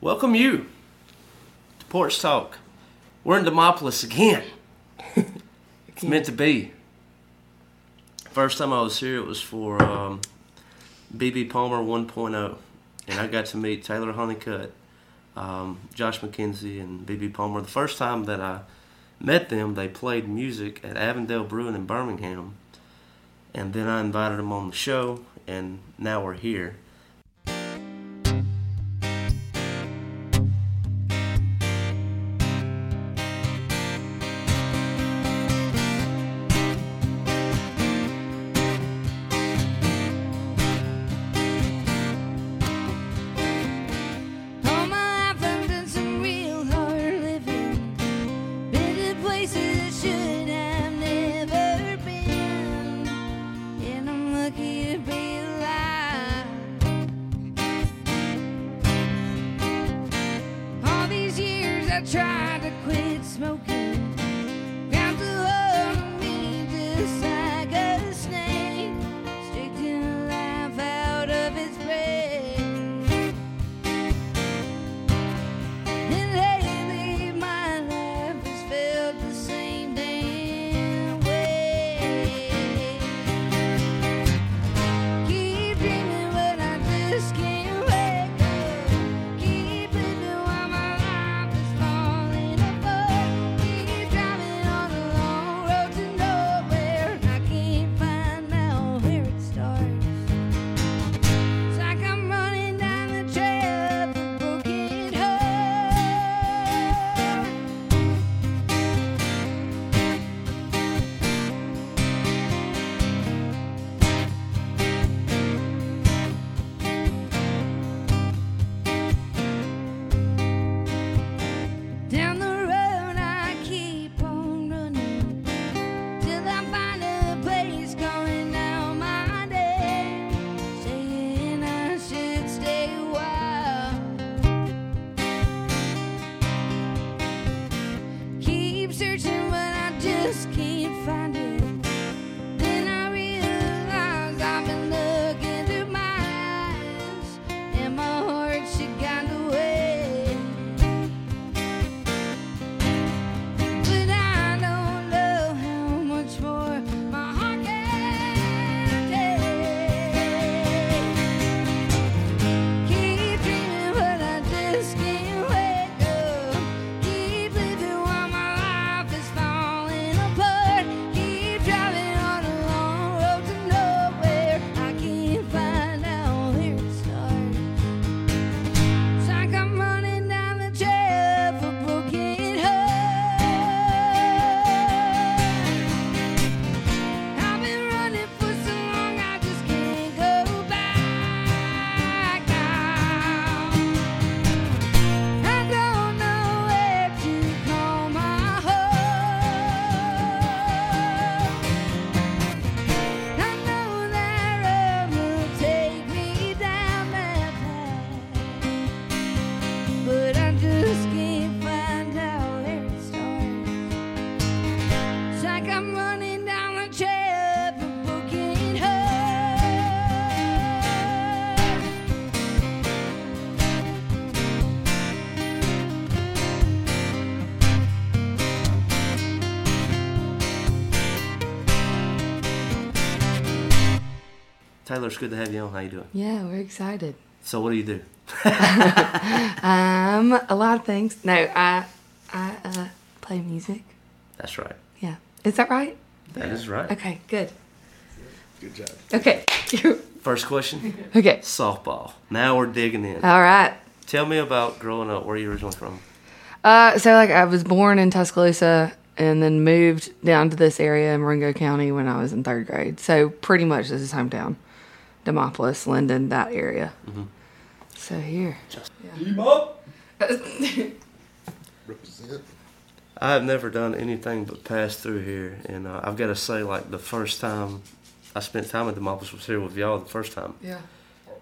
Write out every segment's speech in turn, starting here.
Welcome you to Porch Talk. We're in Demopolis again. it's meant to be. First time I was here, it was for um, BB Palmer 1.0, and I got to meet Taylor Hunnicutt, um, Josh McKenzie, and BB Palmer. The first time that I met them, they played music at Avondale Brewing in Birmingham, and then I invited them on the show, and now we're here. Tried to quit smoking. Taylor, it's good to have you on. How you doing? Yeah, we're excited. So what do you do? Um, a lot of things. No, I I uh, play music. That's right. Yeah, is that right? That is right. Okay, good. Good job. Okay, First question. okay. Softball. Now we're digging in. All right. Tell me about growing up. Where are you originally from? Uh, so like I was born in Tuscaloosa and then moved down to this area in Marengo County when I was in third grade. So pretty much this is hometown, Demopolis, Linden, that area. So here. Represent. I've never done anything but pass through here, and uh, I've got to say, like the first time I spent time at Demopolis was here with y'all the first time, Yeah.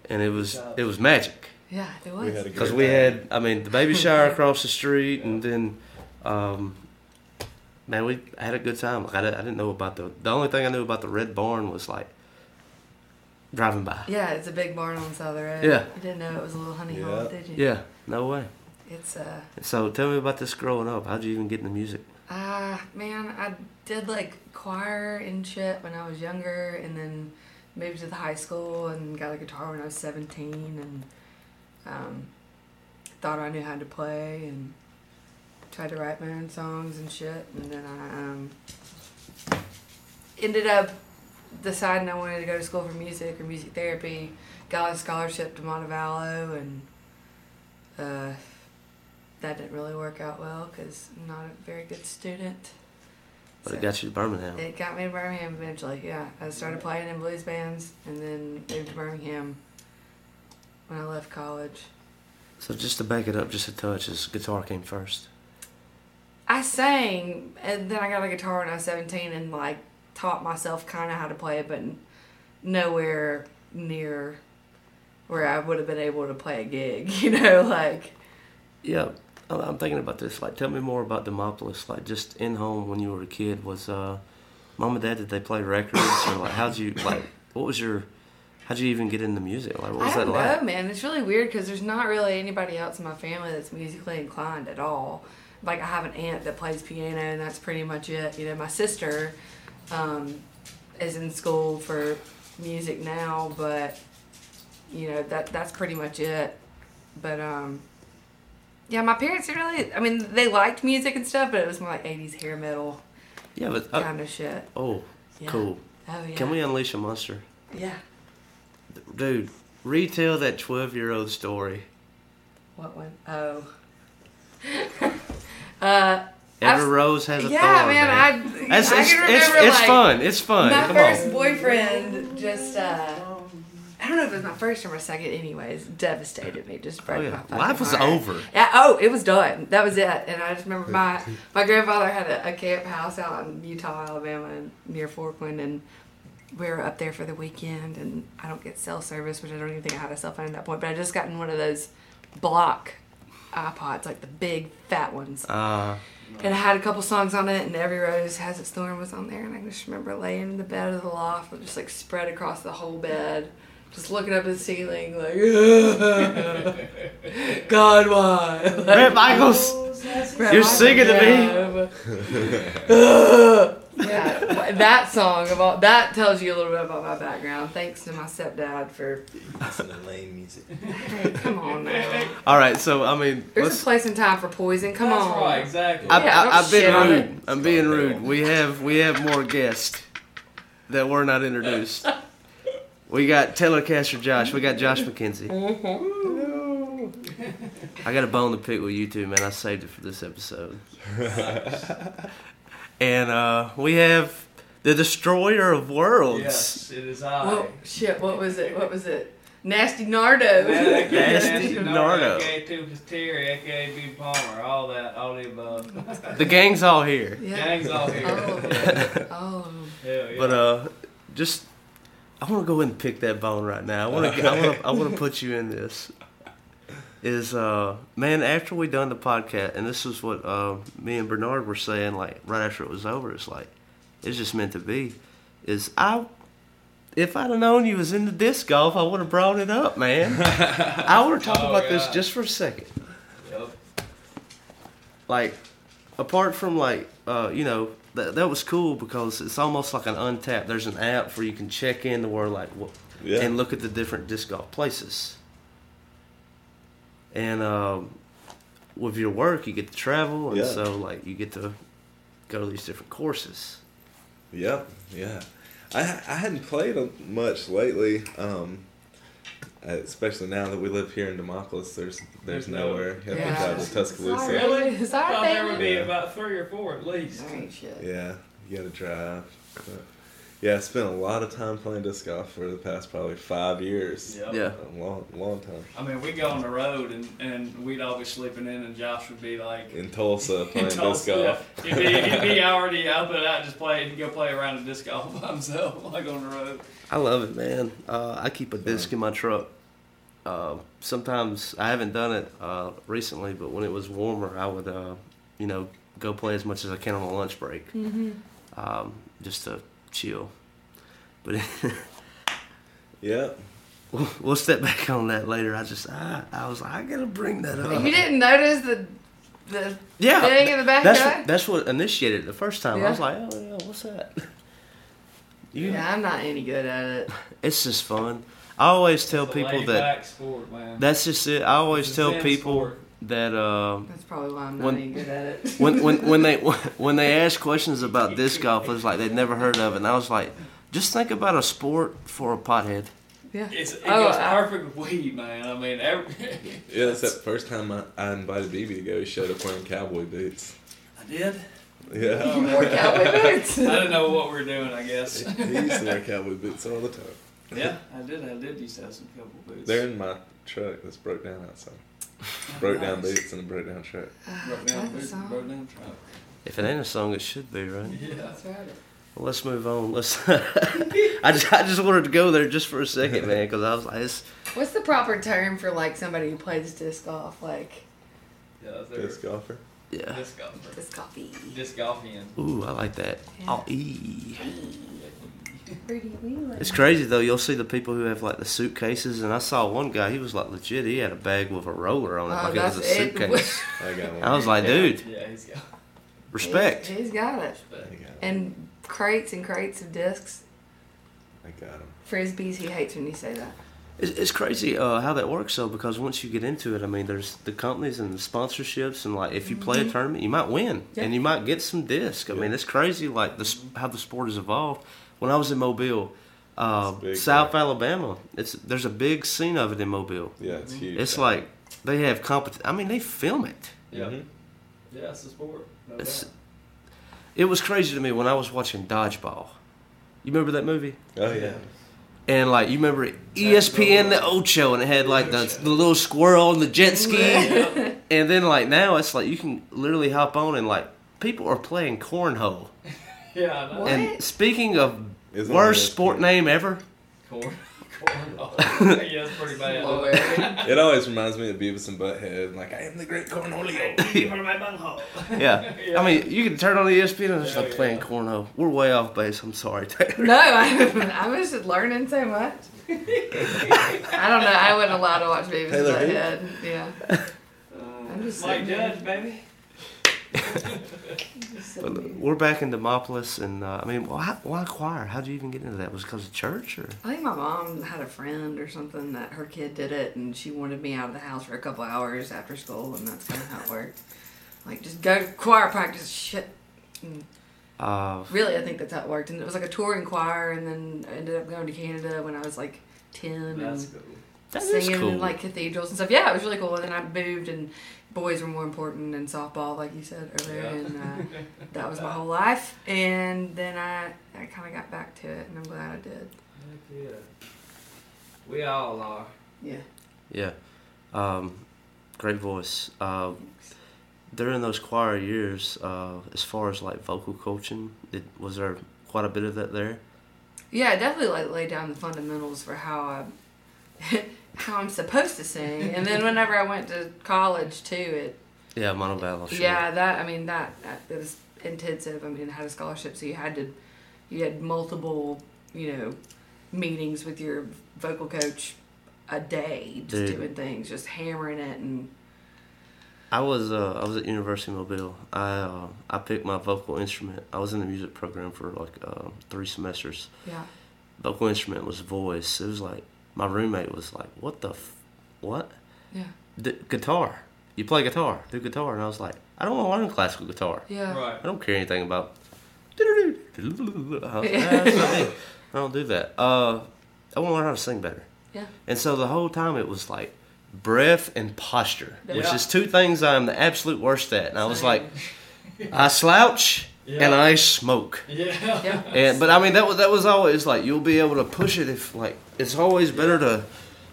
and it was it was magic Yeah, it was. We had because great we had I mean the baby shower across the street, and then um, man we had a good time. Like I, I didn't know about the the only thing I knew about the Red Barn was like driving by. yeah, it's a big barn on the side of the road. Yeah. You didn't know it was a little honey Yeah. hole, did you? Yeah, no way. It's uh So tell me about this growing up. How'd you even get into music? Ah, man, I did like choir and shit when I was younger, and then moved to the high school and got a guitar when I was seventeen, and um, thought I knew how to play, and tried to write my own songs and shit, and then I um, ended up deciding I wanted to go to school for music or music therapy. Got a scholarship to Montevallo, and uh, that didn't really work out well because I'm not a very good student. But So- it got you to Birmingham. it got me to Birmingham eventually, yeah. I started playing in blues bands and then moved to Birmingham when I left college. So just to back it up just a touch, is guitar came first. I sang and then I got a guitar when I was 17 and like taught myself kind of how to play it, but nowhere near where I would have been able to play a gig, you know, like. Yeah, I- I'm thinking about this. Like, tell me more about Demopolis. Like, just in home when you were a kid, was uh, mom and dad did they play records or like how'd you like? What was your? How'd you even get into music? Like, what was I that don't like? know, man. It's really weird because there's not really anybody else in my family that's musically inclined at all. Like I have an aunt that plays piano, and that's pretty much it. You know, my sister um, is in school for music now, but you know that that's pretty much it. But um, yeah, my parents didn't really. I mean, they liked music and stuff, but it was more like '80s hair metal Yeah, but uh, kind of shit. oh, Yeah. cool. Oh yeah. Can we unleash a monster, Yeah. dude? Retell that twelve-year-old story. What one? Oh. uh. Every I've- rose has a Yeah, thorn. man, I, It's, I it's, can it's, remember it's like, fun. It's fun. My Come first on. boyfriend just, uh, I don't know if it was my first or my second, anyways, devastated me, just broke Oh, yeah. my fucking Life was heart. over. Yeah, oh, it was done. That was it. And I just remember my my grandfather had a, a camp house out in Eutaw, Alabama, near Forkland, and we were up there for the weekend. And I don't get cell service, which I don't even think I had a cell phone at that point. But I just gotten one of those block iPods, like the big fat ones. Uh, And I had a couple songs on it, and Every Rose Has Its Thorn was on there. And I just remember laying in the bed of the loft, just like spread across the whole bed, just looking up at the ceiling, like, God, why? Like, Bret Michaels. Bret You're Michaels, singing to me. yeah, that song of all that tells you a little bit about my background. Thanks to my stepdad for. Listen to lame music. Hey, come on now. all right, so I mean, There's let's. a place and time for poison. Come That's on. right, exactly. I, yeah, I, I've been rude. I'm being rude. We have we have more guests that were not introduced. We got Telecaster Josh. We got Josh McKenzie. I got a bone to pick with you two, man. I saved it for this episode. and uh, we have the Destroyer of Worlds. Yes, it is I. Whoa, shit, what was it? What was it? Nasty Nardo. Nasty Nasty Nardo. Nardo. aka Tupus Terry, aka B Palmer, all that, all the above. The gang's all here. yeah. Gang's all here. Oh. oh. Hell yeah. But uh, just I want to go ahead and pick that bone right now. I want to I want to I want to put you in this. Is uh man after we done the podcast and this is what uh, me and Bernard were saying like right after it was over it's like it's just meant to be. Is I if I'd have known you was into disc golf I would have brought it up man. I want to talk Oh, about this just for a second. Yep. like apart from like uh, you know that that was cool because it's almost like an untapped. There's an app where you can check in to where like Yeah. and look at the different disc golf places. and um, with your work, you get to travel, and Yeah. so like you get to go to these different courses. Yep, yeah. I I hadn't played a- much lately, um, Uh, especially now that we live here in Demopolis. There's there's There's nowhere. You have to Yeah. travel to Tuscaloosa. Sorry. Really? Is that I thought there would be Yeah. about three or four at least. That shit. Yeah, you got to drive. But, yeah, I spent a lot of time playing disc golf for the past probably five years. Yep. Yeah. A long, long time. I mean, we go on the road and, and we'd all be sleeping in, and Josh would be like, In Tulsa, in playing disc golf. yeah. He'd be, he'd be already up and out just playing, he'd go play around a disc golf by himself, like on the road. I love it, man. Uh, I keep a disc in my truck. Uh, sometimes I haven't done it uh, recently, but when it was warmer, I would, uh, you know, go play as much as I can on a lunch break, um, just to chill. But Yeah. we'll, we'll step back on that later. I just, I, I was like, I gotta bring that up. You didn't notice the the yeah, thing in the back that's what, that's what initiated it the first time. I was like, oh yeah, what's that? You, Yeah, I'm not any good at it. It's just fun. I always tell It's a people that sport, man. that's just it. I always It's tell people sport. That uh, That's probably why I'm not When- any good at it. when when when they when they ask questions about disc golf, it's like they'd never heard of it. And I was like, just think about a sport for a pothead. yeah. It's, it Oh, goes I- perfect with weed, man. I mean, every, Yeah, that's that first time I, I invited BB to go. He showed up wearing cowboy boots. I did. Yeah. More cowboy boots. I didn't know what we are doing, I guess. he used to wear cowboy boots all the time. yeah, I did. I did used to have some couple boots. They're in my truck that's broke down outside. Broke down Nice. boots and a broke down truck. Ah, broke down boots, song. broke down truck. If it ain't a song, it should be, right? Yeah. That's right. Well, let's move on. Let's. I just I just wanted to go there just for a second, man, because I was like, it's, What's the proper term for like somebody who plays disc golf? Like Yeah, they're Disc golfer. yeah. disc golfer. disc golfy. Disc golfian. Ooh, I like that. Yeah. Oh, ee. Pretty wheeler. It's crazy though. You'll see the people who have like the suitcases, and I saw one guy. He was like legit. He had a bag with a roller on it, Oh, like it was a that's it. suitcase. I. I was like, dude, Yeah, he's got. respect. He's, he's got it. I got him. And crates and crates of discs. I got him. Frisbees, he hates when you say that. It's, it's crazy uh, how that works though, because once you get into it, I mean, there's the companies and the sponsorships, and like if you play a tournament, you might win, Mm-hmm. Yeah. and you might get some disc. I mean, it's crazy like this how the sport has evolved. When I was in Mobile, uh, big, South right? Alabama, it's there's a big scene of it in Mobile. Yeah, it's huge. It's like they have compet. I mean, they film it. Yeah. Mhm. Yeah, it's a sport. No It's, it was crazy to me when I was watching Dodgeball. You remember that movie? Oh yeah. And like you remember ESPN the Ocho, and it had like the, the little squirrel and the jet ski. and then like now it's like you can literally hop on and like people are playing cornhole. Yeah, I know. What? And speaking of Isn't worst sport ESPN? name ever, Corn. Corn. yeah, it's pretty bad. It always reminds me of Beavis and Butthead. Like I am the great cornholio. Give her my bunghole. yeah. Yeah. I mean you can turn on E ESPN and it's Yeah, like playing yeah. cornhole. We're way off base. I'm sorry, Taylor. No, I, I was just learning so much. I don't know. I wasn't allowed to watch Beavis Taylor and who? Butthead. Yeah. I'm just Mike. Judge, baby. Just sitting But we're back in Demopolis, and uh, I mean, why, why choir? How would you even get into that? Was it because of church or? I think my mom had a friend or something that her kid did it, and she wanted me out of the house for a couple hours after school, and that's kind of how it worked. Like, just go to choir practice. Shit. Uh, Really, I think that's how it worked. And it was like a touring choir, and then I ended up going to Canada when I was like 10 That's and cool. That is singing cool. in like cathedrals and stuff. Yeah, it was really cool. And then I moved, and boys were more important than softball, like you said earlier. Yeah. And uh, that was my whole life. And then I, I kind of got back to it, and I'm glad I did. Heck yeah. We all are. Yeah. Yeah. Um, great voice. Uh, during those choir years, uh, as far as like vocal coaching, it, was there quite a bit of that there? Yeah, I definitely like laid down the fundamentals for how I how I'm supposed to sing. And then whenever I went to college too, it Yeah, Montevallo. Sure. yeah that I mean that, that it was intensive. I mean, I had a scholarship, so you had to you had multiple you know meetings with your vocal coach a day, just Dude. doing things, just hammering it and I was uh, I was at University of Mobile. I uh, I picked my vocal instrument. I was in the music program for like uh, three semesters. yeah. Vocal instrument was voice. It was like my roommate was like, "What the, f- what?" Yeah. D- guitar. You play guitar, do guitar, and I was like, I don't want to learn classical guitar. Yeah. Right. I don't care anything about. I was like, "Ah, that's not me. I don't do that. Uh, I want to learn how to sing better. Yeah. And so the whole time it was like breath and posture, which is two things I'm the absolute worst at. And I was like, I slouch and I smoke. Yeah. Yeah. And but I mean that was that was always like you'll be able to push it if like it's always better to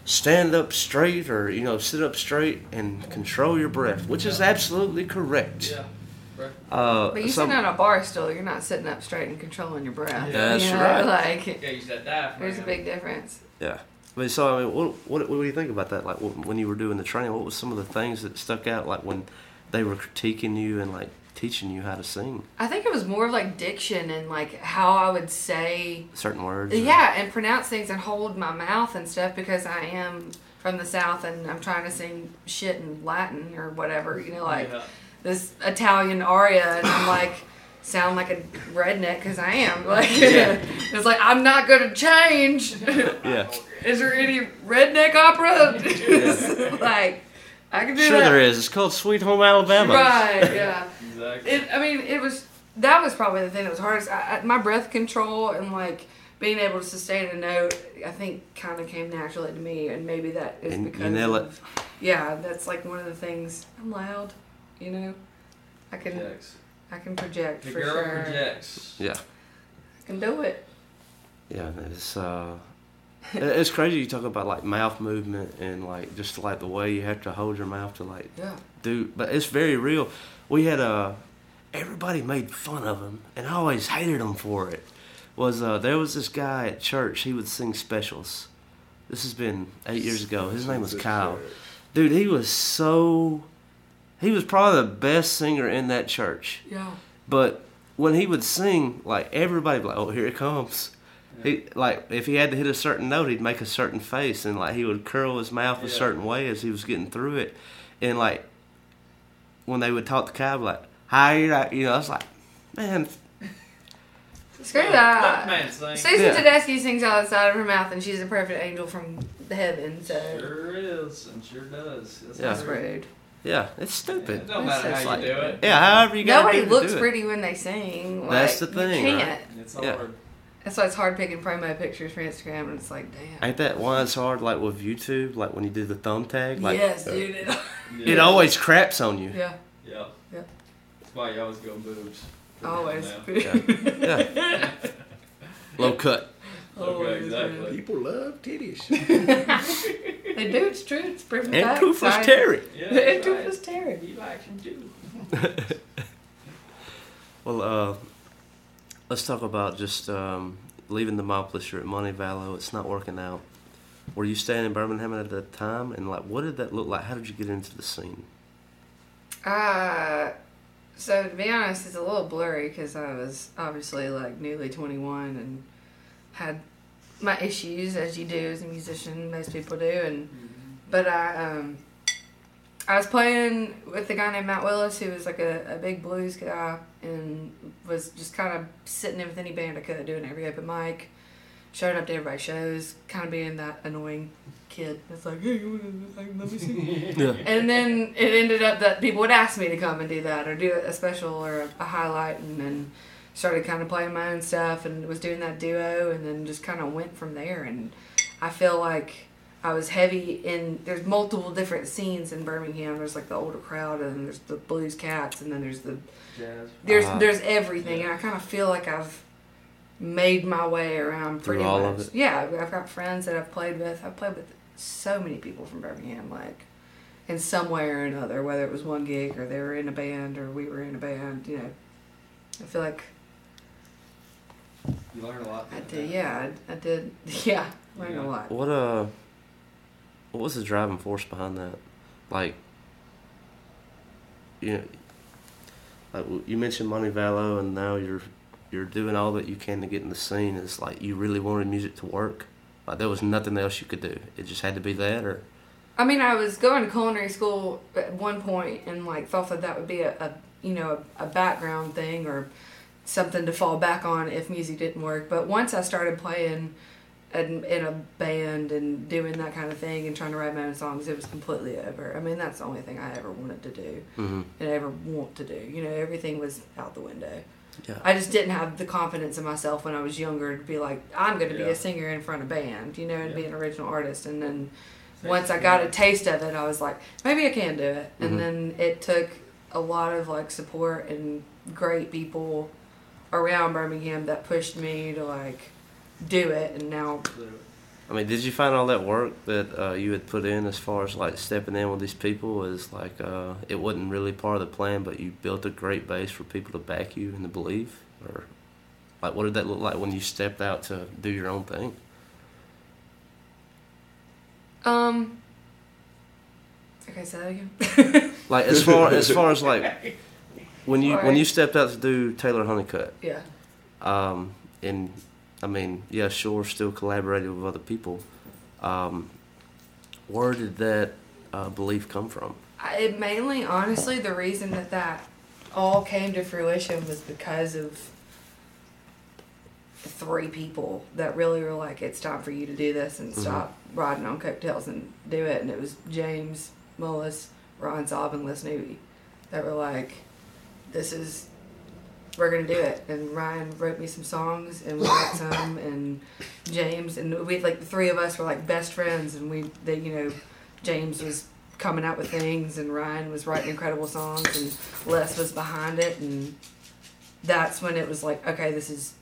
stand up straight or you know sit up straight and control your breath, which is absolutely correct. Yeah. Right. Uh, But you some- sitting on a bar stool, you're not sitting up straight and controlling your breath. That's you know, right. Like, Yeah, use that diaphragm. there's a big difference. Yeah. I mean, so I mean, what, what what do you think about that? Like when you were doing the training, what was some of the things that stuck out? Like when they were critiquing you and like teaching you how to sing I think it was more of like diction and like how I would say certain words. or- Yeah, and pronounce things and hold my mouth and stuff because I am from the south and I'm trying to sing shit in Latin or whatever, you know, like Yeah. this Italian aria, and I'm like sound like a redneck because I am. Like Yeah. it's like I'm not gonna change. Yeah. Is there any redneck opera? like I can do Sure, that. there is. It's called Sweet Home Alabama. Right. Yeah. Exactly. It, I mean, it was that was probably the thing that was hardest. I, I, my breath control and like being able to sustain a note, I think, kind of came naturally to me, and maybe that is And you because nail of, yeah, that's like one of the things. I'm loud, you know. I can Projects. I can project The for girl sure. projects. Yeah. I can do it. Yeah, it's uh, it's crazy. You talk about like mouth movement and like just like the way you have to hold your mouth to like Yeah. do, but it's very real. We had uh, everybody made fun of him, and I always hated him for it. Was uh, there was this guy at church? He would sing specials. This has been eight years ago. His name was Kyle. Dude, he was so. He was probably the best singer in that church. Yeah. But when he would sing, like everybody would be like, "Oh, here it comes." He like if he had to hit a certain note, he'd make a certain face, and like he would curl his mouth a certain way as he was getting through it, and like when they would talk to Kyle, like, "Hi," you know, you know, I was like, "Man, Screw Let that. man. Susan Yeah. Tedeschi sings out of the side of her mouth, and she's a perfect angel from the heaven. So Sure is, and sure does. That's Yeah. that's rude. yeah, it's It stupid." don't matter It's how like- you do it. Yeah, however you got Nobody do looks it. pretty when they sing. That's the thing, You can't. It's Yeah. Hard. That's why it's hard picking promo pictures for Instagram, and it's like, damn. Ain't that why it's hard? Like with YouTube, like when you do the thumb tag, like uh, yes, dude. It, it always craps on you. yeah, Yeah. Yeah. That's why you always go boobs. always. Now. Yeah. Low cut. Always, exactly. People love titties. They do. It's true. It's proven And fact. Toothless Terry. Yeah, And that's Toothless right. Terry. He likes him too. Well, uh, let's talk about just um, leaving Demopolis. You're at Montevallo. It's not working out. Were you staying in Birmingham at that time? And like, what did that look like? How did you get into the scene? Uh, so to be honest, it's a little blurry because I was obviously like newly 21 and had my issues as you do as a musician, most people do, and but I um I was playing with a guy named Matt Willis who was like a, a big blues guy and was just kind of sitting in with any band I could, doing every open mic, showing up to everybody's shows, kind of being that annoying kid that's like, hey, you wanna like, let me see. Yeah. And then it ended up that people would ask me to come and do that or do a special or a, a highlight, and then started kind of playing my own stuff and was doing that duo, and then just kind of went from there. And I feel like I was heavy in. There's multiple different scenes in Birmingham. There's like the older crowd, and then there's the blues cats, and then there's the Jazz. there's Uh-huh. there's everything, and I kind of feel like I've made my way around Through pretty all much. of it? Yeah, I've- I've got friends that I've played with. I've played with so many people from Birmingham, like in some way or another, whether it was one gig or they were in a band or we were in a band. You know, I feel like You learn a lot. I did. that. Yeah, I, I did. Yeah, learned Yeah. a lot. What uh, what was the driving force behind that? Like, you know, like you mentioned Montevallo, and now you're you're doing all that you can to get in the scene. It's like you really wanted music to work. Like there was nothing else you could do. It just had to be that, or I mean, I was going to culinary school at one point and like thought that that would be a, a you know a, a background thing or something to fall back on if music didn't work. But once I started playing in, in a band and doing that kind of thing and trying to write my own songs, it was completely over. I mean, that's the only thing I ever wanted to do Mm-hmm. and ever want to do. You know, everything was out the window. Yeah. I just didn't have the confidence in myself when I was younger to be like, I'm going to be a singer in front of a band, you know, and be an original artist. And then once I got a taste of it, I was like, maybe I can do it. Mhm. And then it took a lot of like support and great people around Birmingham that pushed me to like do it. And now, I mean, did you find all that work that uh, you had put in as far as like stepping in with these people was like uh, it wasn't really part of the plan, but you built a great base for people to back you and to believe, or like what did that look like when you stepped out to do your own thing? um, okay, say that again. Like as far as far as like when you when you stepped out to do Taylor Hunnicutt, yeah. um, and I mean, yeah, sure, still collaborated with other people. Um, where did that uh, belief come from? I, it mainly, honestly, the reason that that all came to fruition was because of three people that really were like, "It's time for you to do this and stop riding on coattails and do it." And it was James Mullis, Ryan Saab, and Les Newby that were like, "This is." We're gonna do it, and Ryan wrote me some songs, and we wrote some, and James, and we like the three of us were like best friends, and we, they, you know, James was coming out with things and Ryan was writing incredible songs and Les was behind it and that's when it was like okay this is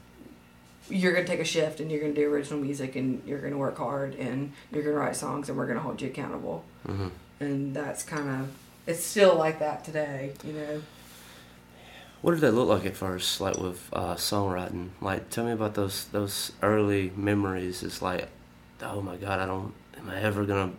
you're gonna take a shift and you're gonna do original music and you're gonna work hard and you're gonna write songs and we're gonna hold you accountable. Mm-hmm. and that's kind of it's still like that today you know What did that look like at first, like with uh, songwriting? Like, tell me about those those early memories. It's like, oh my god, I don't. Am I ever gonna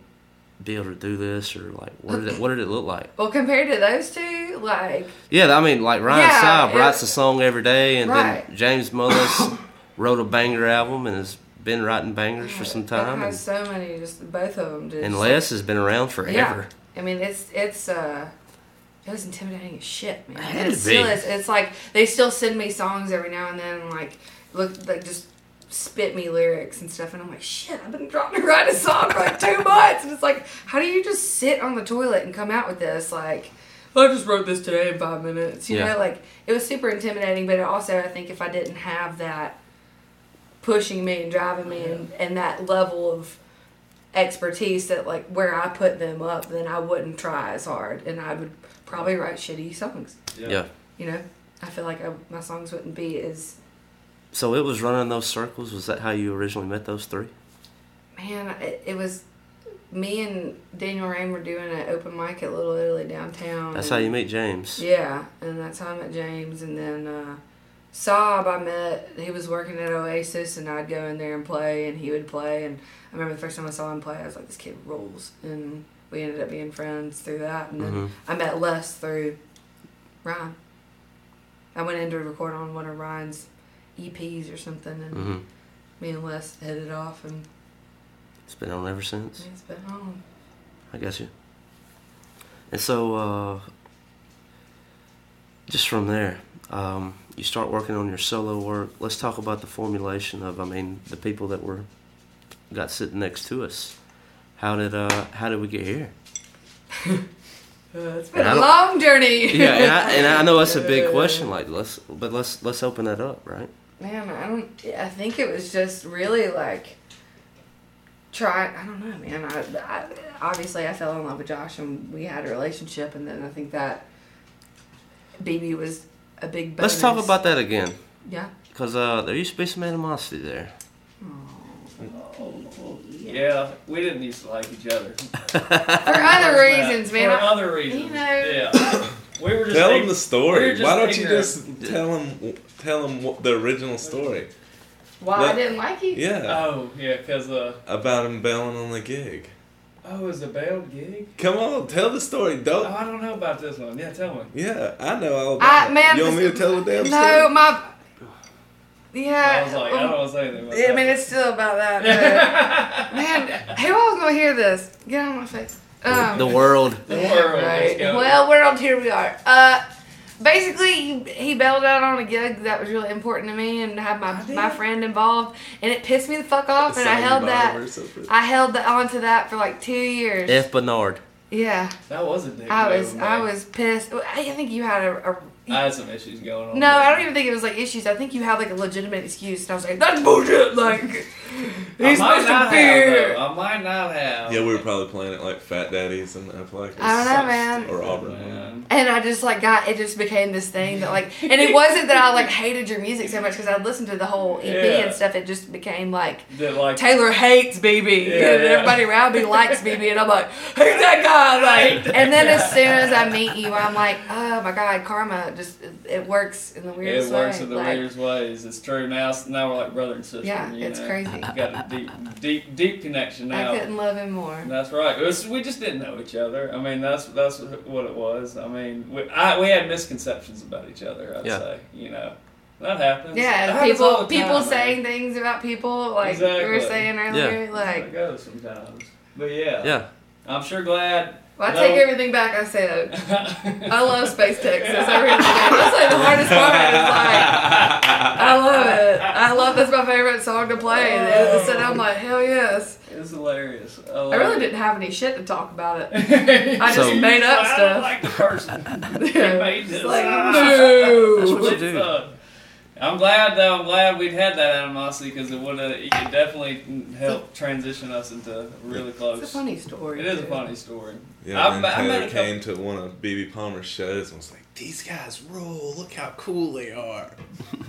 be able to do this? Or like, what did it what did it look like? well compared to those two like Yeah, I mean, like Ryan Yeah, Saab writes a song every day, and Right. then James Mullis wrote a banger album and has been writing bangers for some it time. has And, so many just both of them just and Les has been around forever. Yeah. I mean, it's it's uh, it was intimidating as shit, man. It had it to still is. It's like they still send me songs every now and then, and like look like just spit me lyrics and stuff, and I'm like, shit, I've been trying to write a song for like two months, and it's like, how do you just sit on the toilet and come out with this? Like, I just wrote this today in five minutes. You Yeah. know, like it was super intimidating, but it also I think if I didn't have that pushing me and driving me and, and that level of expertise that like where I put them up, then I wouldn't try as hard, and I would probably write shitty songs. Yeah. You know, I feel like I, my songs wouldn't be as So it was running those circles. Was that how you originally met those three? man. It, it was me and Daniel Rain were doing an open mic at Little Italy downtown. That's and- how you meet James. Yeah, and that's how I met James, and then uh, Saab I met. He was working at Oasis, and I'd go in there and play, and he would play. And I remember the first time I saw him play, I was like, "This kid rules," and we ended up being friends through that. And then Mhm. I met Les through Ryan. I went in to record on one of Ryan's EPs or something, and hmm me and Les hit it off, and It's been on ever since. it's been on. I guess you. And so, uh, just from there, um, you start working on your solo work. Let's talk about the formulation of, I mean, the people that were got sitting next to us. How did uh, how did we get here? Uh, it's been And a long journey. Yeah, and I, and I know that's a big question. Like, let's but let's let's open that up, right? Man, I don't. I think it was just really like try. I don't know, man. I, I obviously I fell in love with Josh and we had a relationship, and then I think that BB was a big. Bonus. Let's talk about that again, Yeah. because uh, there used to be some animosity there. Oh, yeah, we didn't used to like each other. For other reasons, man. For I- other reasons. you know- Yeah. We were just Tell ig- them the we story. were just Why don't you ignorant. just tell them tell them what the original story? Why I Let- didn't like you? Yeah, Oh, yeah, because, uh, about him bailing on the gig. oh, it was a bailed gig? Come on, tell the story. Oh, Don't. I don't know about this one. Yeah, tell me. Yeah, I know all about I it. man. You want me to tell the damn story? No, my. Yeah. I was like, I don't want to say anything about I that. mean, it's still about that. but- man, who else gonna hear this? Get out of my face. Um, The world. The world. Right. Let's. Well, world, here we are. Uh, basically he, he bailed out on a gig that was really important to me and had my my friend involved and it pissed me the fuck off and I held that. I held the, on to that for like two years. F. Bernard. yeah, That was a dick I was. I was pissed. I think you had a, a I had some issues going on. no, I don't even think it was like issues. I think you had like a legitimate excuse, and I was like, "That's bullshit." Like I he's might supposed not to be have. here. Though. I might not have. Yeah, we were probably playing it like Fat Daddies and Appalachia. I don't know, man. Or Auburn. Man. And I just like got it. Just became this thing that like, and it wasn't that I like hated your music so much because I listened to the whole EP Yeah. and stuff. It just became like That like Taylor hates BB, Yeah, and yeah. everybody around me likes BB, and I'm like, who's that guy? Like, and then as soon as I meet you, I'm like, oh my god, karma just it works in the weirdest ways. it works way. in the like, weirdest ways. It's true. Now, now we're like brother and sister. Yeah, you it's know? crazy. Got a deep, deep, deep connection now. I couldn't love him more. That's right. It was, we just didn't know each other. I mean, that's that's what it was. I mean, we, I, we had misconceptions about each other. I'd Yeah. say, you know, that happens. That Yeah, happens all people the time, people man. saying things about people like you were saying earlier. That's how Like, it goes sometimes. But yeah, Yeah. I'm sure glad. Well, I No. take everything back I said. I love Space Texas. I really do. That's like the hardest part. Is like I love it. I love that's my favorite song to play. And it said I'm like hell yes. It's hilarious. I, I really didn't have any shit to talk about it. didn't. I just So- made up I stuff. don't like the person. who made this. It's like That's what you do. I'm glad though. I'm glad we'd had that animosity because it would have. It could definitely help transition us into really close. It's a funny story. It is a funny story. Yeah, I've and met- I met Taylor a came to one of BB Palmer's shows and was like, "These guys rule! Look how cool they are!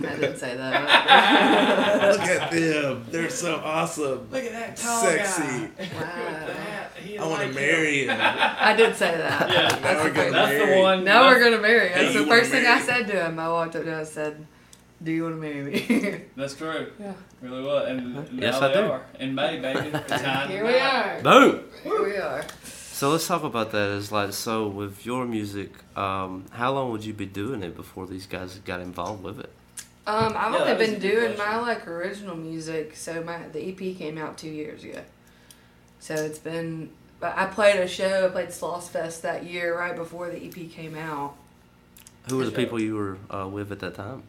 I didn't say that. Look at them! They're so awesome! Look at that tall Sexy! guy. Wow. I want like to him. marry him! I did say that. Yeah, That's we're the gonna thing. That's the one. Now we're gonna marry. That's the first thing I said to him. I walked up to him and said, "Do you want to marry me?" That's true. Yeah. Really was. And Yes, now I do. are. In May, baby. Here we are. Boom. Here we are. So let's talk about that. Is like so with your music. Um, how long would you be doing it before these guys got involved with it? Um, I've Yeah, only been doing my like original music. So my the EP came out two years ago. So it's been. But I played a show. I played Sloss Fest that year, right before the EP came out. Who were the people you were uh, with at that time?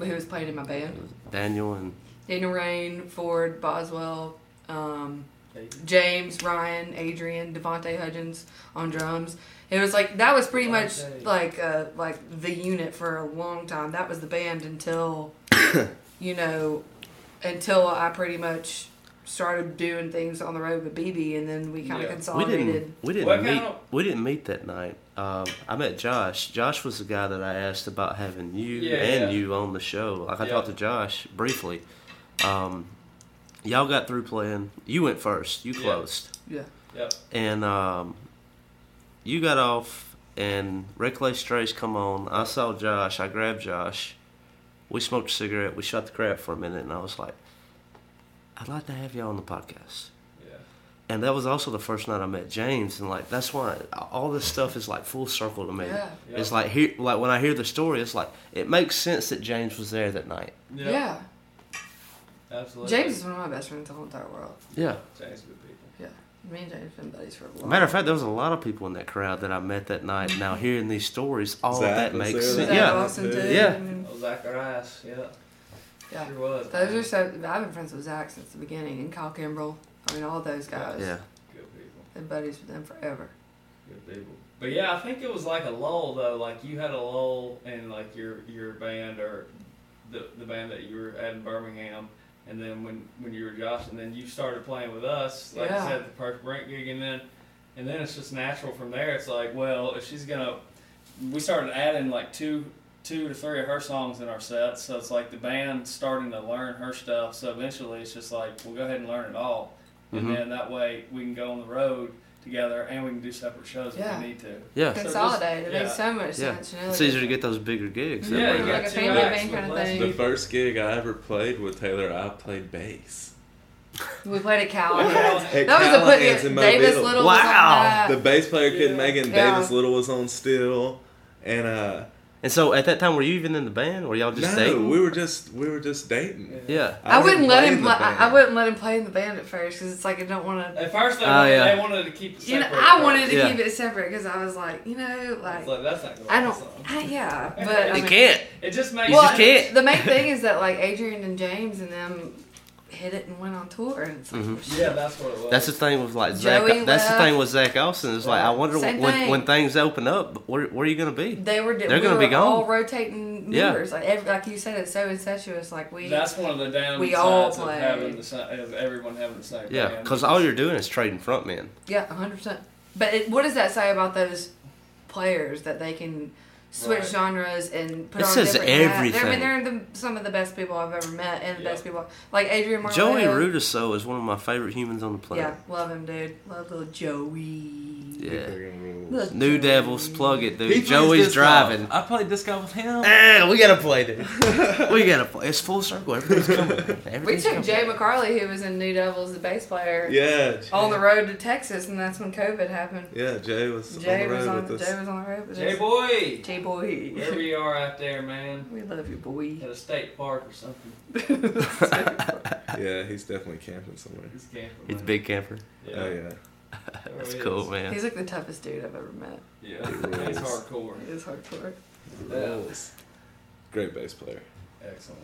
But who was playing in my band? Daniel and Daniel Rain, Ford, Boswell, um, James, Ryan, Adrian, Devontae Hudgens on drums. It was like that was pretty much like uh, like the unit for a long time. That was the band until you know until I pretty much started doing things on the road with BB, and then we kind of Yeah. we consolidated. didn't we didn't What meet kind of- we didn't meet that night. Um, I met Josh. Josh was the guy that I asked about having you Yeah, and yeah. you on the show. Like I Yeah. talked to Josh briefly. Um, y'all got through playing. You went first. You closed. Yeah. Yep. and um, you got off, and Reckless Strays come on. I saw Josh. I grabbed Josh. We smoked a cigarette. We shot the crap for a minute, and I was like, "I'd like to have y'all on the podcast." Yeah. And that was also the first night I met James, and like that's why all this stuff is like full circle to me. Yeah. It's like here, like when I hear the story, it's like it makes sense that James was there that night. Yep. Yeah. Absolutely. James is one of my best friends in the whole entire world. Yeah. James is good people. Yeah. Me and James have been buddies for a long Matter of fact, there was a lot of people in that crowd that I met that night. Now hearing these stories, all Zach of that makes sense. that Zach night? Yeah. Austin, too. Yeah. and- Oh, Zacharias. Yeah. Yeah. Sure was. Those are so. I've been friends with Zach since the beginning, and Kyle Kimbrell. I mean, all those guys. Yeah. good people. Been buddies with them forever. Good people. But yeah, I think it was like a lull though. Like you had a lull in like your your band or the the band that you were at in Birmingham, and then when when you were Josh, and then you started playing with us, like Yeah. you said, the Perk Brink gig, and then and then it's just natural from there. It's like, well, if she's gonna, we started adding like two two to three of her songs in our set. so it's like the band starting to learn her stuff. So eventually, it's just like we'll go ahead and learn it all, and Mhm. then that way we can go on the road together and we can do separate shows Yeah. if we need to. Yeah. So just- Consolidate. it yeah. makes so much Yeah. sense. You know, It's like- easier to get those bigger gigs. that Yeah, way. you got Like a family band kinda thing. The first gig I ever played with Taylor, I played bass. We played at Callaghan's. At That was a put Callaghan's in Davis Mobile. Little was on Wow. The bass player couldn't Yeah. make it, and Yeah. Davis Little was on still, and uh, And so at that time, were you even in the band? Or y'all just no, dating? we were just we were just dating. Yeah. I, wouldn't let him. in Play, I, I wouldn't let him play in the band at first because it's like I don't want to. At first, oh, they, Oh, wanted, yeah. they wanted to keep it You know, separate. I wanted to Yeah. keep it separate because I was like, you know, like It's like, that's not going I don't. I, yeah, but I mean, can't. It just makes Well, just can't. the main thing is that like Adrian and James and them hit it and went on tour, and it's like, Mhm. shit. Yeah, that's what it was. That's the thing with like Zach. Joey that's the thing with Zach Austin. Is like I wonder Same when thing. when things open up, where where are you gonna be? They were. They're we gonna were be gone. all rotating Yeah. Like, every, like you said, it's so incestuous. Like we. That's one of the downsides We all of having the same, of everyone having the same Yeah, band. because all you're doing is trading frontmen. Yeah, hundred percent. But it, what does that say about those players that they can switch Right. genres and put It on says different hats? everything. I mean, they're the, some of the best people I've ever met, and the Yeah. best people like Adrian Marley. Joey Rudiso is one of my favorite humans on the planet. Yeah, love him, dude. Love little Joey. Yeah. Little New Joey. Devils, plug it, dude. plays Joey's driving. golf. I played disc golf with him. Ah, we gotta play, dude. we gotta play. It's full circle. Everything's coming. We took coming. Jay McCarley, who was in New Devils, the bass player, Yeah. on the road to Texas, and that's when COVID happened. Yeah, Jay was Jay on the was road on. with us. Jay was on the road with J us. boy, Jay boy. wherever you are out there, man, We love you, boy. at a state park or something. Yeah, he's definitely camping somewhere. He's camping. He's a man. big camper. Yeah. Oh yeah. That's cool, is. man. He's like the toughest dude I've ever met. Yeah, he's hardcore. He is hardcore. Yeah. Rules. Great bass player. Excellent.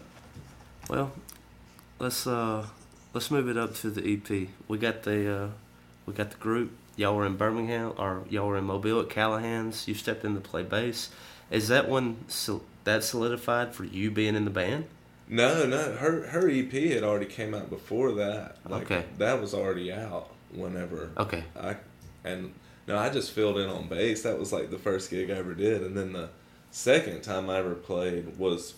Well, let's uh let's move it up to the EP. We got the uh we got the group. Y'all were in Birmingham or y'all were in Mobile at Callaghan's. You stepped in to play bass. Is that one sol- that solidified for you being in the band? No, no, her her EP had already came out before that. Like Okay. that was already out whenever Okay. I and no, I just filled in on bass. That was like the first gig I ever did, and then the second time I ever played was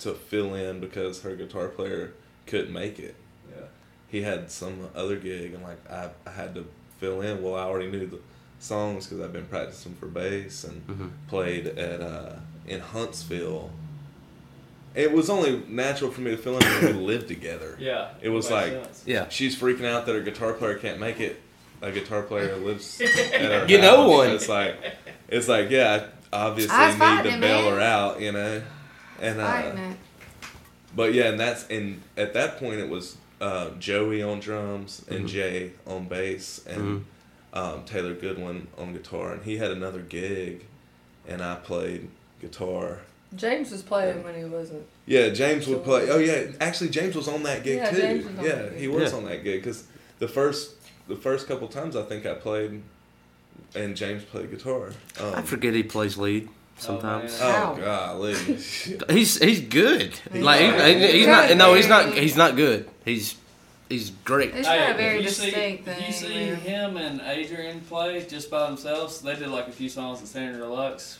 to fill in because her guitar player couldn't make it. Yeah. He had some other gig, and like I, I had to fill in. Well, I already knew the songs because I've been practicing for bass and Mhm. played at uh, in Huntsville. It was only natural for me to fill in when we lived together. Yeah. It was like- sense. Yeah. She's freaking out that her guitar player can't make it. A guitar player lives at her You know one. It's like, it's like, yeah, I obviously I need to bail man. her out, you know. And uh, Fighting but yeah, and that's and at that point it was uh, Joey on drums and Mhm. Jay on bass and Mhm. um, Taylor Goodwin on guitar, and he had another gig, and I played guitar. James was playing when he wasn't. Yeah, James would play. Oh yeah, actually James was on that gig Yeah, too. James was on yeah, that gig. he was Yeah. on that gig because the first the first couple times I think I played, and James played guitar. Um, I forget he plays lead sometimes. Oh, man. Oh Ow. golly. He's he's good. He's like he- he- he's not. No, he's not. He's not good. He's he's great. It's not a very if you distinct see, thing. you see man. him and Adrian play just by themselves, they did like a few songs at Standard Deluxe.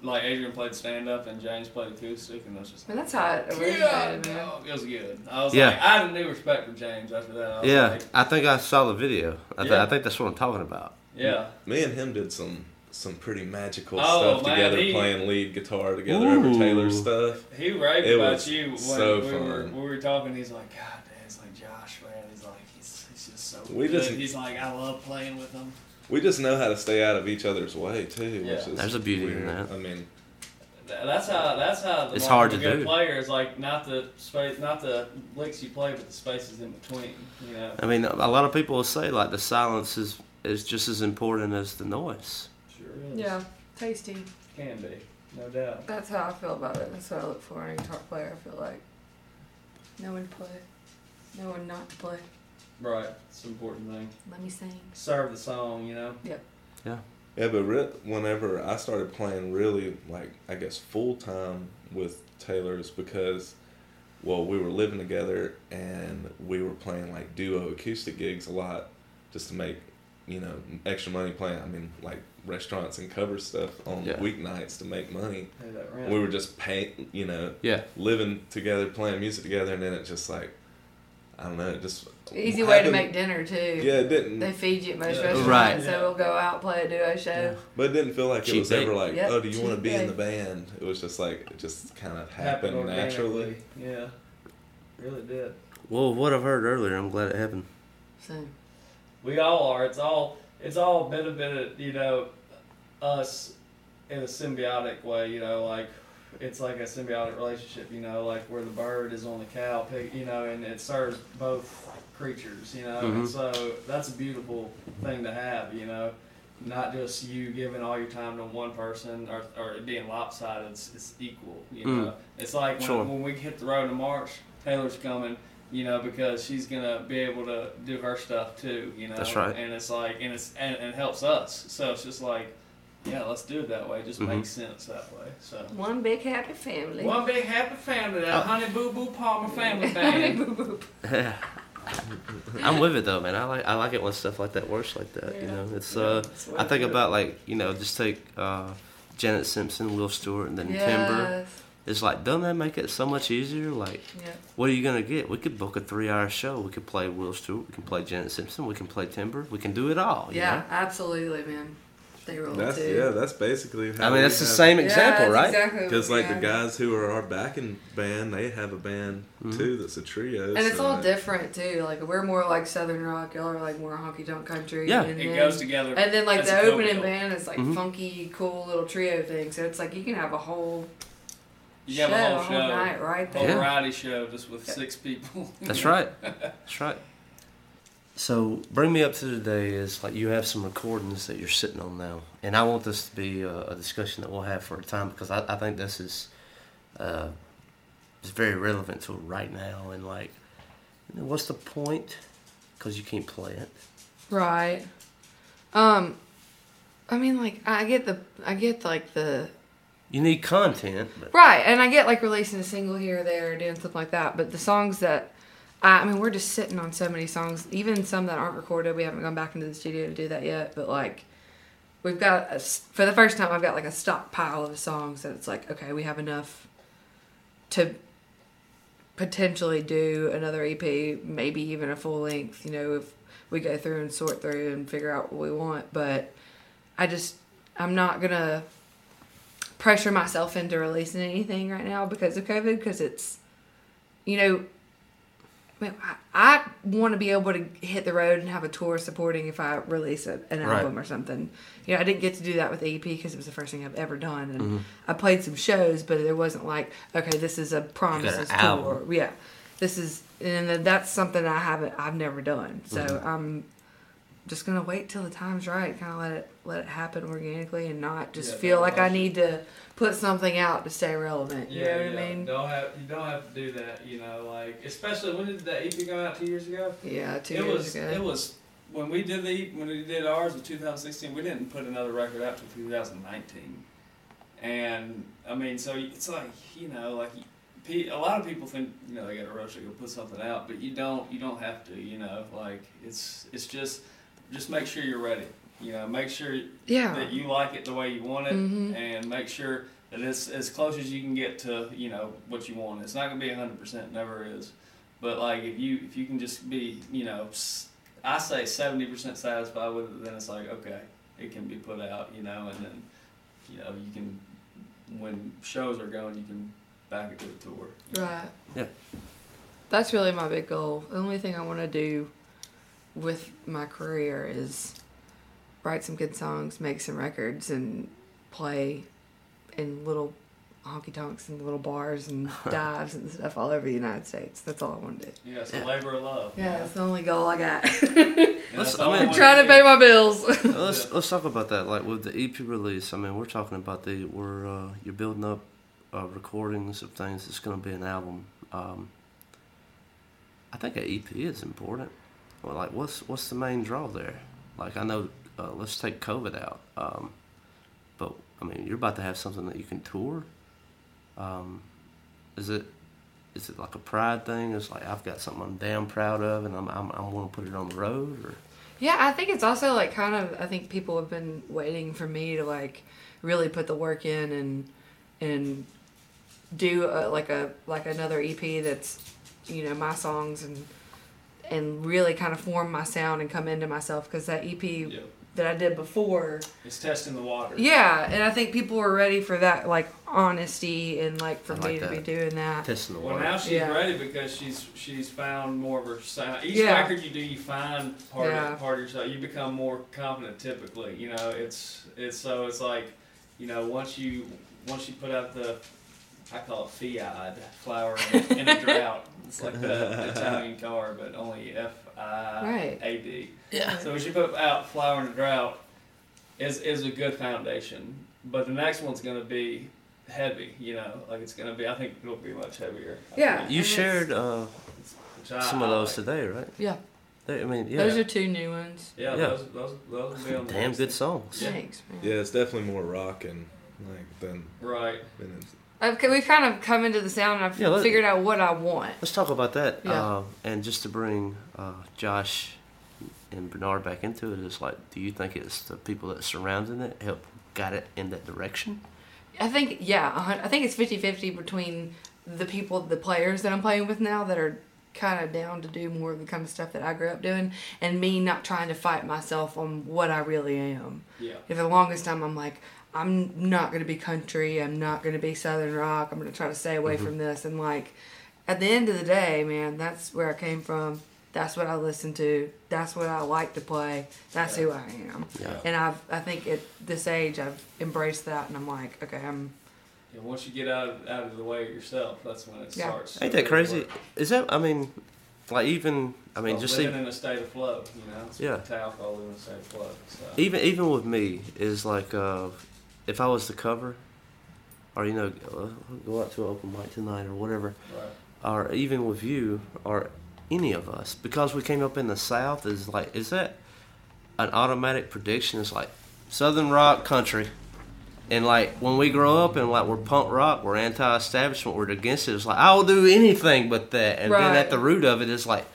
Like Adrian played stand up and James played acoustic, and that's just I mean, that's how it yeah, originated, man. no, it was good. I was Yeah. like, I had a new respect for James after that. I was Yeah, like, I think I saw the video. I, th- Yeah. I think that's what I'm talking about. yeah, Me and him did some some pretty magical Oh, stuff man, together, he- playing lead guitar together over Ooh. Taylor's stuff. he raved It about was you when so we, were, we were talking. He's like, God, damn, it's like Josh, man. He's like, he's, he's just so We good. just- he's like, I love playing with him. We just know how to stay out of each other's way too. Yeah. Which is There's a beauty in that. I mean, That's how. That's how. The It's hard to good do. Player is like not the space, not the licks you play, but the spaces in between. You know. I mean, a lot of people will say like the silence is is just as important as the noise. Sure is. Yeah, tasty. Can be, no doubt. That's how I feel about it. That's what I look for in a guitar player. I feel like no one to play, no one not to play. Right. It's an important thing. Let me sing. Serve the song. You know. Yep. Yeah. Yeah, but re- whenever I started playing really like I guess full time with Taylor's because well we were living together and we were playing like duo acoustic gigs a lot just to make you know extra money playing. I mean like restaurants and cover stuff on Yeah. weeknights to make money. Pay that rent. We were just paying you know Yeah, living together, playing music together, and then it just like, I don't know, it just Easy way to make dinner too. Yeah, it didn't, They feed you at most Yeah. restaurants, Right. so Yeah. we'll go out play a duo show. but it didn't feel like it was date. ever like, Yep, oh, do you want to cheap be in the band? It was just like it just kind of happened happened naturally. Yeah. Really did. well, what I've heard earlier, I'm glad it happened. So We all are. It's all. It's all been a bit of you know, us in a symbiotic way. You know, like it's like a symbiotic relationship. You know, like where the bird is on the cow, pig. You know, and it serves both creatures. You know, and Mhm. so that's a beautiful thing to have. You know. Not just you giving all your time to one person or, or it being lopsided, it's, it's equal. You Mm. know, it's like when, Sure. when we hit the road in March, Taylor's coming, you know, because she's gonna be able to do her stuff too, you know. That's right. And it's like, and it's and, and it helps us. So it's just like, yeah, let's do it that way. It just Mhm. makes sense that way. So One big happy family. one big happy family, that Oh. Honey Boo Boo Palmer family Honey boo boo. Yeah. I'm with it though, man. I like I like it when stuff like that works like that. You know, it's Yeah, uh, that's I I think about like you know, just take uh, Janet Simpson, Will Stewart, and then Timber. Yes. It's like, doesn't that make it so much easier? Like, Yeah. what are you gonna get? We could book a three-hour show. We could play Will Stewart. We can play Janet Simpson. We can play Timber. We can do it all. you Yeah, know? absolutely, man. They roll That's too. yeah. That's basically. How I mean, we that's the have- same Yeah, example, that's right? Exactly. Because we like the guys who are our backing band, they have a band Mhm. too that's a trio. And it's all that- different too. Like we're more like southern rock, y'all are like more honky tonk country. Yeah. and It then, goes together. And then like the opening co-bill. band is like Mhm. funky, cool little trio thing. So it's like you can have a whole You show, have a whole show, night right whole there. variety show just with six people. That's right. That's right. So bring me up to today is like you have some recordings that you're sitting on now, and I want this to be a, a discussion that we'll have for a time because I, I think this is uh, is very relevant to right now. And like, you know, what's the point? Because you can't play it. Right. Um, I mean, like I get the, I get like the You need content, but right, and I get like releasing a single here or there, doing something like that. But the songs that, I, I mean, we're just sitting on so many songs, even some that aren't recorded. We haven't gone back into the studio to do that yet. But like, we've got a for the first time, I've got like a stockpile of songs that it's like, okay, we have enough to potentially do another EP, maybe even a full length. You know, if we go through and sort through and figure out what we want. But I just, I'm not gonna pressure myself into releasing anything right now because of COVID. Because it's, you know, I, mean, I, I want to be able to hit the road and have a tour supporting if I release a, an Right. album or something. You know, I didn't get to do that with the EP because it was the first thing I've ever done, and I played some shows, but there wasn't like, okay, this is a promises tour. album. Yeah, this is, and that's something I haven't, I've never done. So Mm-hmm. I'm just gonna wait till the time's right, kind of let it let it happen organically, and not just Yeah, feel like I need to put something out to stay relevant. You Yeah, know what yeah. I mean? Don't have you don't have to do that. You know, like especially when did that EP come out two years ago? Yeah, two it years was ago. it was when we did the when we did ours in 2016. We didn't put another record out till 2019, and I mean, so it's like you know, like a lot of people think you know they got to rush to go put something out, but you don't. You don't have to. You know, like it's it's just just make sure you're ready. You know, make sure yeah. that you like it the way you want it, Mhm. and make sure that it's as close as you can get to you know what you want. It's not gonna be hundred percent, never is. But like if you if you can just be you know I say seventy percent satisfied with it, then it's like okay, it can be put out, you know, and then you know you can when shows are going, you can back it to the tour. Right. Yeah. That's really my big goal. The only thing I want to do with my career is write some good songs, make some records, and play in little honky tonks and little bars and dives and stuff all over the United States. That's all I want to do. Yeah, it's a Yeah. labor of love. Yeah, that's the only goal I got. Let's- I all mean- want Trying to pay my bills. let's let's talk about that. Like with the EP release, I mean, we're talking about the we're uh, you're building up uh, recordings of things. It's going to be an album. Um, I think an EP is important. Well, like, what's what's the main draw there? Like, I know, uh, let's take COVID out, um, but I mean, you're about to have something that you can tour. Um, is it is it like a pride thing? It's like I've got something I'm damn proud of, and I'm I'm, I'm going to put it on the road, or Yeah, I think it's also like kind of. I think people have been waiting for me to like really put the work in and and do a, like a like another EP that's you know my songs and and really kind of form my sound and come into myself because that EP Yep. that I did before. It's testing the water. Yeah, and I think people were ready for that like honesty and like for I me like to be doing that. testing the water. Well, water. now she's Yeah. ready because she's she's found more of her sound. Each Yeah. record you do, you find part Yeah. of part of yourself. You become more confident. Typically, you know, it's it's so it's like, you know, once you once you put out the I call it Fiat flower in, in a drought. It's like the Italian car, but only F I A D. Yeah. So once you put out flower in a drought, is is a good foundation. But the next one's going to be heavy. You know, like it's going to be. I think it'll be much heavier. Yeah. You And shared uh, some of those like. today, right? Yeah. They, I mean, yeah. Those are two new ones. Yeah, Yeah. those those those will be on the Damn good songs. Yeah. Thanks, man. Yeah, it's definitely more rock and like than Right. than it's, Okay, we've kind of come into the sound and I've Yeah, let- figured out what I want. Let's talk about that. Yeah. Uh, and just to bring uh, Josh and Bernard back into it, is like, do you think it's the people that surrounding it help guide it in that direction? I think, yeah, I think it's 50 50 between the people, the players that I'm playing with now that are kind of down to do more of the kind of stuff that I grew up doing, and me not trying to fight myself on what I really am. Yeah. For the longest time, I'm like, I'm not going to be country. I'm not going to be southern rock. I'm going to try to stay away from this. And like, at the end of the day, man, that's where I came from. That's what I listen to. That's what I like to play. That's who I am. Yeah. And I've, I think at this age, I've embraced that, and I'm like, okay, I'm. Yeah, once you get out of, out of the way yourself, that's when it Yeah. starts. to Ain't that crazy? work. Is that? I mean, like even I mean, Well, just living even, in a state of flow, you know. It's Yeah. what Tao called living in a state of flow. So. even even with me is like uh, if I was to cover, or you know, uh, go out to an open mic tonight or whatever, Right. or even with you or any of us, because we came up in the South, is like, is that an automatic prediction? It's like Southern rock country. And like when we grow up and like we're punk rock, we're anti-establishment, we're against it. It's like I will do anything but that. And then at the root of it, it is like,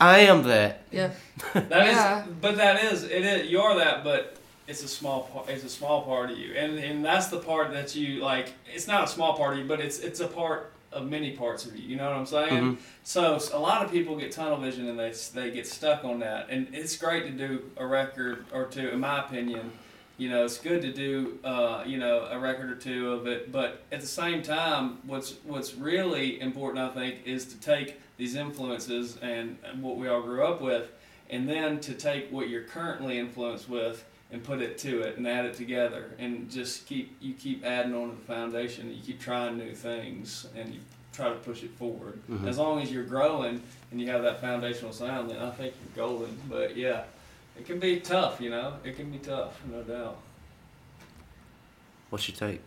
I am that. Yeah. That is, Yeah. but that is it. Is you're that, but it's a small part. It's a small part of you, and and that's the part that you like. It's not a small part of you, but it's it's a part of many parts of you. You know what I'm saying? So a lot of people get tunnel vision and they they get stuck on that, and it's great to do a record or two, in my opinion. You know, it's good to do uh, you know a record or two of it, but at the same time, what's what's really important, I think, is to take these influences and what we all grew up with, and then to take what you're currently influenced with and put it to it and add it together and just keep you keep adding on to the foundation you keep trying new things and you try to push it forward mm-hmm. as long as you're growing and you have that foundational sound then i think you're golden but yeah it can be tough you know it can be tough no doubt What's your take?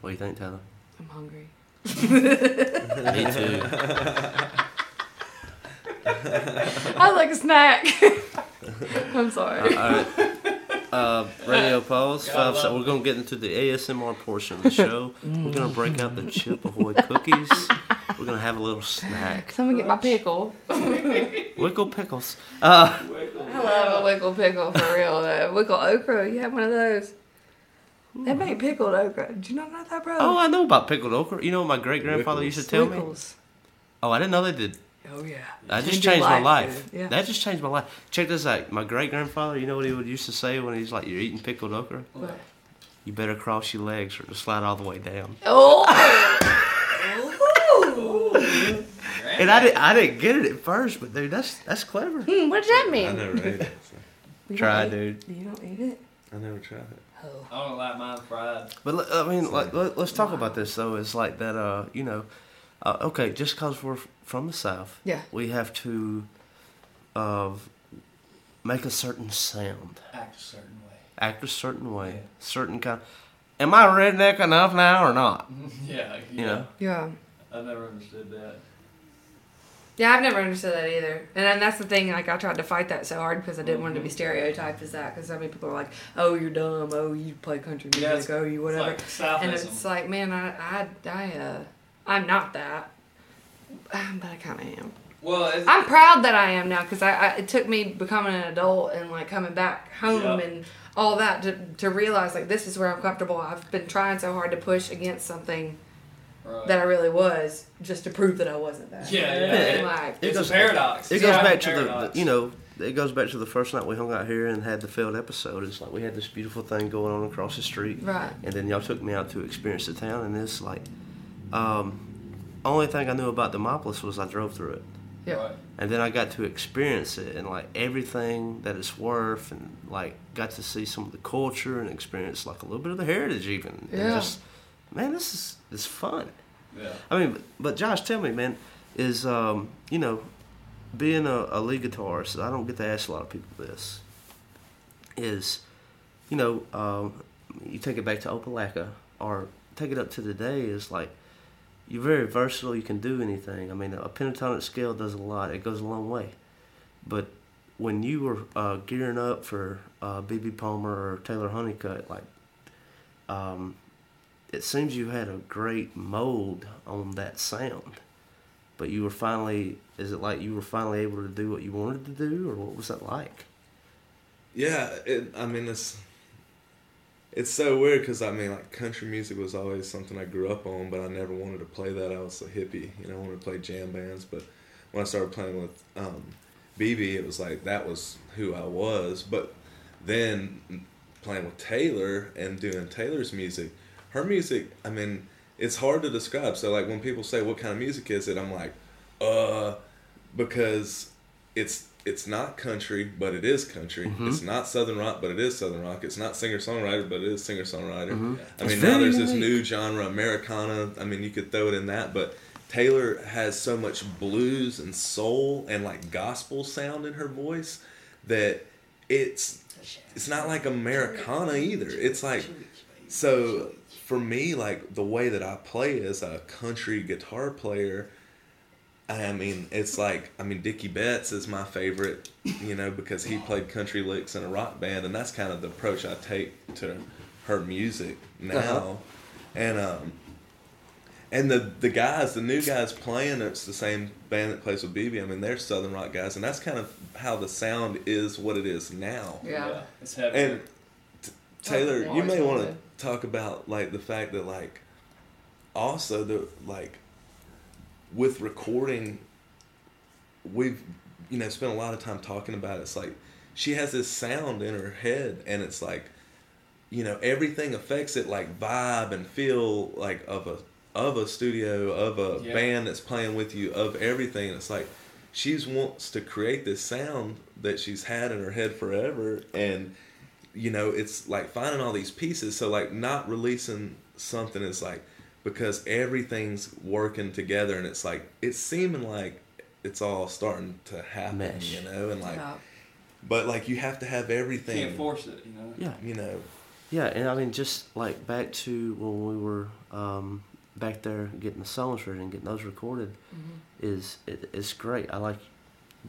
What do you think, Tyler? I'm hungry. Me too. I like a snack. I'm sorry. All right. Uh, radio pause. Five love sec- We're gonna get into the ASMR portion of the show. We're gonna break out the Chip Ahoy cookies. We're gonna have a little snack. Someone get my pickle. Wickle pickles. Uh, I love a wickle pickle for real though. Wickle okra, you have one of those. They make pickled okra. Do you not know that, bro? oh, I know about pickled okra. You know what my great grandfather used to tell me. Wickles. Oh, I didn't know they did. Oh yeah. That just Changed your changed my life, life. Yeah. That just changed my life. Check this out. My great grandfather, you know what he would used to say when he's like, "You're eating pickled okra. What? You better cross your legs or it'll slide all the way down." Oh. And I didn't, I didn't get it at first, but dude, that's that's clever. Hmm, what does that mean? I never ate it. So You Try, don't eat- dude. You don't eat it? I never tried it. Oh. i don't like mine fried But I mean, like, let, us talk about this though. It's like that. Uh, you know, uh, okay, just because we're f- from the south, Yeah. we have to, uh, make a certain sound, act a certain way act a certain way, Yeah. certain kind. Am I redneck enough now or not? yeah You know. Yeah. i never understood that Yeah, I've never understood that either. And then that's the thing, like, I tried to fight that so hard because I didn't want to be Mm-hmm. stereotyped as that. Because so many people are like, oh, you're dumb. Oh, you play country music. Yeah, it's- oh, you it's whatever. like and it's like, man, I, I, I, uh, I'm not that. Um, But I kind of am. well I'm proud that I am now because I, I, it took me becoming an adult and like coming back home Yeah. and all that to, to realize like this is where I'm comfortable. I've been trying so hard to push against something right. that I really was just to prove that I wasn't that. Yeah, yeah, And, it- like, It it's goes- a paradox It goes a back to the, the, you know, it goes back to the first night we hung out here and had the failed episode. It's like we had this beautiful thing going on across the street, Right. And then y'all took me out to experience the town, and it's like, um, only thing I knew about Demopolis was I drove through it. Yeah. Right. and then I got to experience it and like everything that it's worth, and like got to see some of the culture and experience like a little bit of the heritage even. And Yeah. just, man, this is it's fun. Yeah. I mean, but, but Josh, tell me, man, is um, you know, being a, a lead guitarist, I don't get to ask a lot of people this. Is, you know, um, you take it back to Opelika or take it up to today is like you're very versatile. You can do anything. I mean, a pentatonic scale does a lot. It goes a long way. But when you were uh, gearing up for uh, BB Palmer or Taylor Hunnicutt, like, um, it seems you had a great mold on that sound. But you were finally, is it like you were finally able to do what you wanted to do, or what was that like? Yeah, it, I mean it's it's so weird because I mean like country music was always something I grew up on, but I never wanted to play that. I was a hippie, you know, I wanted to play jam bands. But when I started playing with um, BB, it was like that was who I was. But then playing with Taylor and doing Taylor's music, her music, I mean, it's hard to describe. So like when people say what kind of music is it, I'm like, uh, because it's it's not country, but it is country. It's not southern rock, but it is southern rock. It's not singer songwriter, but it is singer songwriter. I mean, now there's this new genre, Americana. I mean, you could throw it in that, but Taylor has so much blues and soul and like gospel sound in her voice that it's it's not like Americana either. It's like so for me, like the way that I play as a country guitar player, I mean, it's like I mean Dickey Betts is my favorite, you know, because he played country licks in a rock band, and that's kind of the approach I take to her music now, Uh-huh. and um. And the the guys, the new guys playing, it's the same band that plays with BB. I mean, they're Southern rock guys, and that's kind of how the sound is what it is now. Yeah. It's heavy. And t- Taylor, Oh, you may want to talk about like the fact that like also the like with recording, we've you know spent a lot of time talking about it. It's like she has this sound in her head, and it's like you know everything affects it like vibe and feel like of a of a studio of a Yeah. band that's playing with you of everything. and It's like she wants to create this sound that she's had in her head forever and you know it's like finding all these pieces so like not releasing something is like because everything's working together and it's like it's seeming like it's all starting to happen Mesh. you know and like Yeah. but like you have to have everything Can't force it, you know. Yeah. you know Yeah, and I mean, just like back to when we were um, back there getting the songs written and getting those recorded, is it, it's great. I like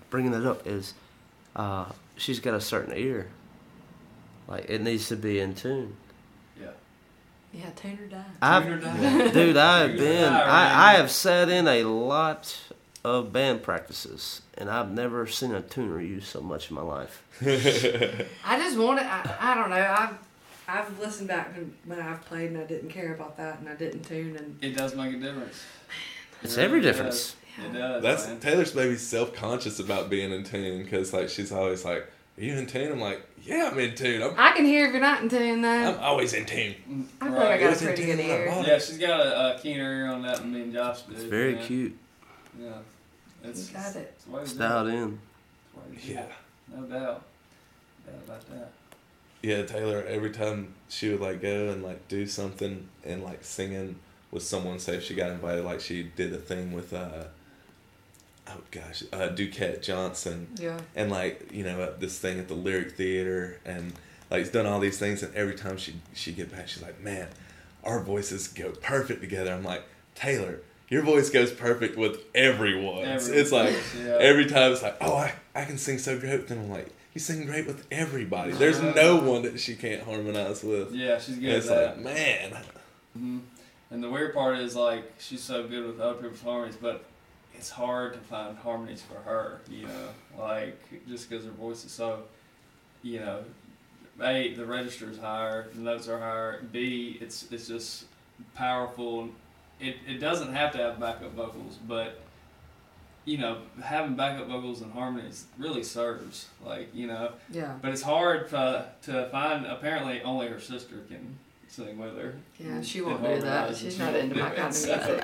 bringing that up. Is uh, she's got a certain ear, like it needs to be in tune. Yeah. Yeah, tune or die. I've, Tune or die. dude, I have been. I, I have sat in a lot of band practices, and I've never seen a tuner used so much in my life. I just want it. I, I don't know. I've I've listened back when I've played and I didn't care about that and I didn't tune and It does make a difference. It's It every really difference. does. It does. that's man. taylor's maybe self-conscious about being in tune because like she's always like are you in tune i'm like yeah i'm in tune i'm, I can hear if you're not in tune though. I'm always in tune I feel like I Right. got Listen a pretty good ear. Yeah, she's got a, a keener ear on that than me and Josh do. It's very yeah. cute, Yeah. It's, You got it. it's the way styled it. in. It's the way to do yeah. No doubt. No doubt about that. Yeah, Taylor. Every time she would like go and like do something and like singing with someone, say if she got invited, like she did a thing with uh, oh gosh, uh, Duquette Johnson, Yeah. and like you know uh, this thing at the Lyric Theater, and like he's done all these things, and every time she she get back, she's like, man, our voices go perfect together. I'm like, Taylor. Your voice goes perfect with everyone. It's, it's like yeah. every time it's like, oh, I, I can sing so great. Then I'm like, you sing great with everybody. There's no one that she can't harmonize with. Yeah, she's good And at it's that. like, man, hmm And the weird part is like she's so good with other people's harmonies, but it's hard to find harmonies for her. You know, like just because her voice is so, you know, a the register is higher, the notes are higher. B it's it's just powerful. It it doesn't have to have backup vocals, but you know, having backup vocals and harmonies really serves. Like you know, Yeah. but it's hard to, to find. Apparently, only her sister can sing with her. Yeah, she won't do that. She's not into my kind of music.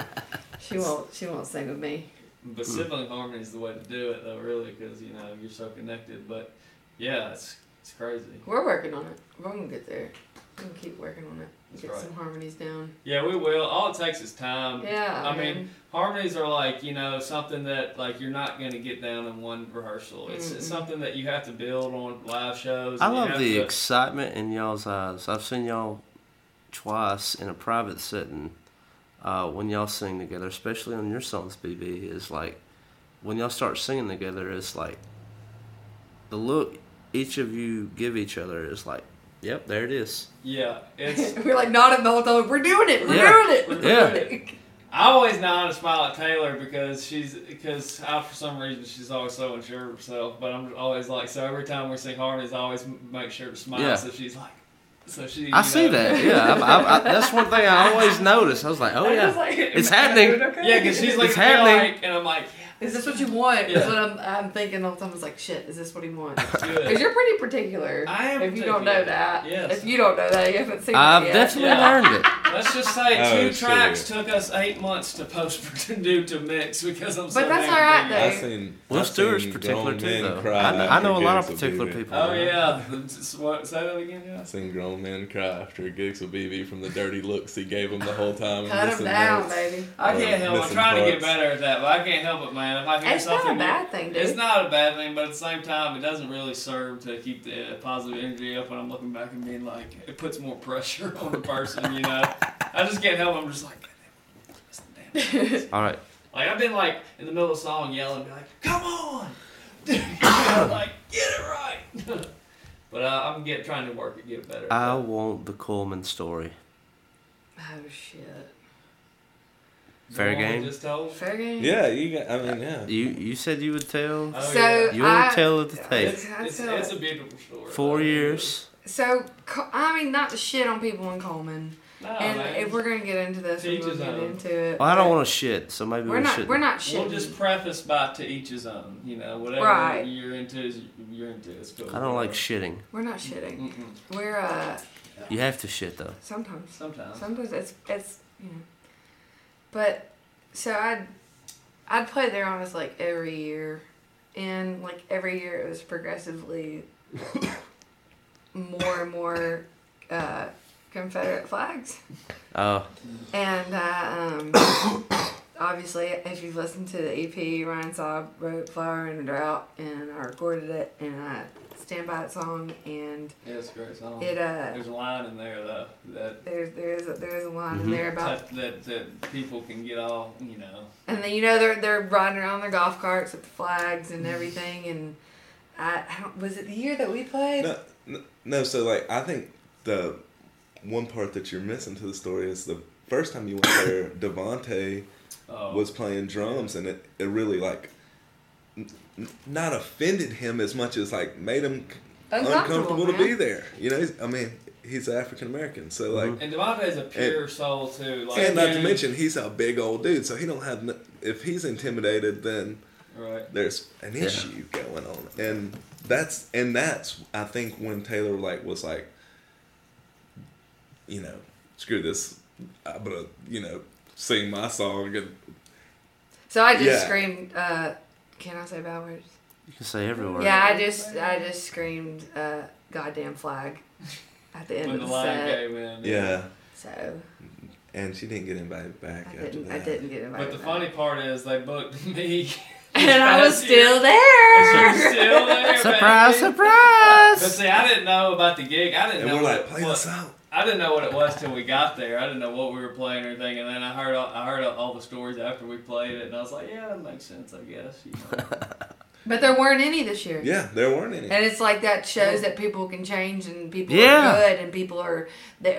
She won't. She won't sing with me. But hmm. sibling harmony is the way to do it, though, really, because you know you're so connected. But yeah, it's it's crazy. We're working on it. We're gonna get there. We're gonna keep working on it. That's Get right. some harmonies down. Yeah, we will. All it takes is time. Yeah, I man. mean, harmonies are like you know something that like you're not going to get down in one rehearsal. It's, it's Mm-mm. something that you have to build on live shows. I love the to- excitement in y'all's eyes. I've seen y'all twice in a private setting uh, when y'all sing together, especially on your songs, BB. Is like when y'all start singing together, it's like the look each of you give each other is like, yep, there it is. Yeah, it's. We're like nodding the whole time. We're doing it. We're Yeah. doing it. We're Yeah. doing it. I always nod and smile at Taylor because she's because I for some reason she's always so unsure of herself. But I'm always like so every time we sing harmonies, I always make sure to smile Yeah. so she's like so she. I you see know- that. Yeah, I, I, I, that's one thing I always notice. I was like, oh yeah, like, it's happening. okay? Yeah, because she's like, It's happening. like, and I'm like, Is this what you want? Yeah. Is what I'm, I'm thinking all the time. Is like, shit. Is this what he wants? Because you're pretty particular. I am If you don't know that. Yes. If you don't know that, you haven't seen I've it yet. definitely Yeah. learned it. Let's just say Oh, two sure. tracks took us eight months to post to do to mix because I'm so. But that's damn all right, though. I've seen. Will I've Stewart's seen particular grown too, men though. cry I, know- I know a lot of particular people. Oh yeah, what, say that again, yeah. I've seen grown men cry after gigs with BB from the dirty looks he gave them the whole time. Cut him down, notes. baby. I can't help. It. I'm missing trying to get better at that, but I can't help it, man. If I hear It's not a bad thing, dude. It's not a bad thing, but at the same time, it doesn't really serve to keep the uh, positive energy up. When I'm looking back and being like, it puts more pressure on the person, you know. I just can't help. it. I'm just like, "Goddamn, listen, damn." All right. like I've been like in the middle of a song yelling, be like, "Come on!" Like get it right. but uh, I'm get trying to work it, get better. I that. want the Coleman story. Oh shit. Fair The one game. Just told. Fair game. Yeah, you got. I mean, yeah. You you said you would tell. Oh, So yeah. You I, would tell it to tape. It's, it's, it's a beautiful story. Four though. years. So I mean, not to shit on people in Coleman, No, and man. if we're gonna get into this, we're each gonna get own. into it. Well, I don't want to shit, so maybe We're we not. should. We're not shitting. We'll just preface by to each his own. You know, whatever Right. you're into is you're into. It's cool. I don't like shitting. We're not shitting. Mm-mm. We're uh You have to shit though. sometimes. Sometimes. Sometimes it's it's you know. But so I'd I'd play there almost like every year, and like every year it was progressively more and more uh, Confederate flags. Oh, And uh, um, obviously, if you've listened to the EP, Ryan Saab wrote "Flower in a Drought," and I recorded it, and I stand by that song. And Yeah, it's a great song. it uh, There's a line in there though that there's there's a, there's a line Mhm. in there about, that, that that people can get all you know. and then you know they're they're riding around their golf carts with the flags and everything. And I, I don't was it the year that we played? No, no, no, so like I think the one part that you're missing to the story is the first time you went there, Devontae Oh, was playing drums, and it, it really like n- n- not offended him as much as like made him Uncomfortable, uncomfortable to be there. You know, he's, I mean, he's African American, so mm-hmm. like, and Devontae's a pure soul too. Like, and not to mention he's a big old dude, so he don't have. n- If he's intimidated, then right. there's an Yeah. issue going on and that's and that's i think when taylor like was like you know screw this i'm gonna you know sing my song and So I just Yeah. screamed. Uh, can I say bad words? you can say everywhere. Yeah, I just I just screamed uh, "goddamn flag" at the end When of the the line set. came in. yeah So and she didn't get invited back I after didn't that I didn't get invited. But the back. funny part is they booked me. and I was last year. still And there. she was still there. Surprise! baby. Surprise! But see, I didn't know about the gig. I didn't and know. we're like play what- this out I didn't know what it was till we got there. I didn't know what we were playing or anything, and then I heard all, I heard all the stories after we played it, and I was like, yeah, that makes sense, I guess. You know. But there weren't any this year. yeah there weren't any And it's like that shows that people can change and people Yeah. are good and people are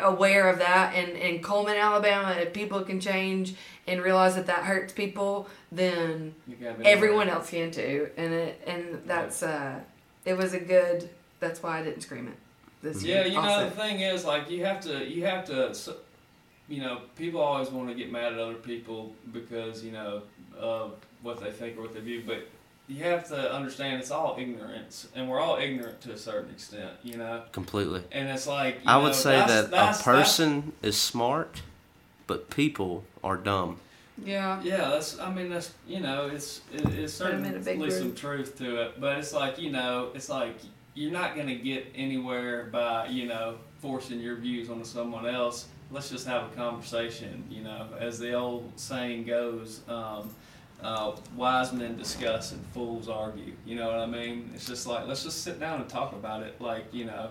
aware of that. And in Coleman, Alabama, if people can change and realize that that hurts people, then You gotta be everyone else can too. And it and that's uh, it was a good. That's why I didn't scream it this Yeah, year. you know also. the thing is, like you have to, you have to, you know, people always want to get mad at other people because you know of what they think or what they view, but you have to understand it's all ignorance, and we're all ignorant to a certain extent, you know. Completely. And it's like you I would know, say that's- that that's- a person is smart, but people are dumb. Yeah. Yeah, that's. I mean, that's you know, it's it, it's Put 'em in a certainly some truth to it, but it's like you know, it's like you're not gonna get anywhere by you know forcing your views onto someone else. Let's just have a conversation. You know, as the old saying goes. Um, uh, wise men discuss and fools argue. You know what I mean? It's just like let's just sit down and talk about it. Like you know,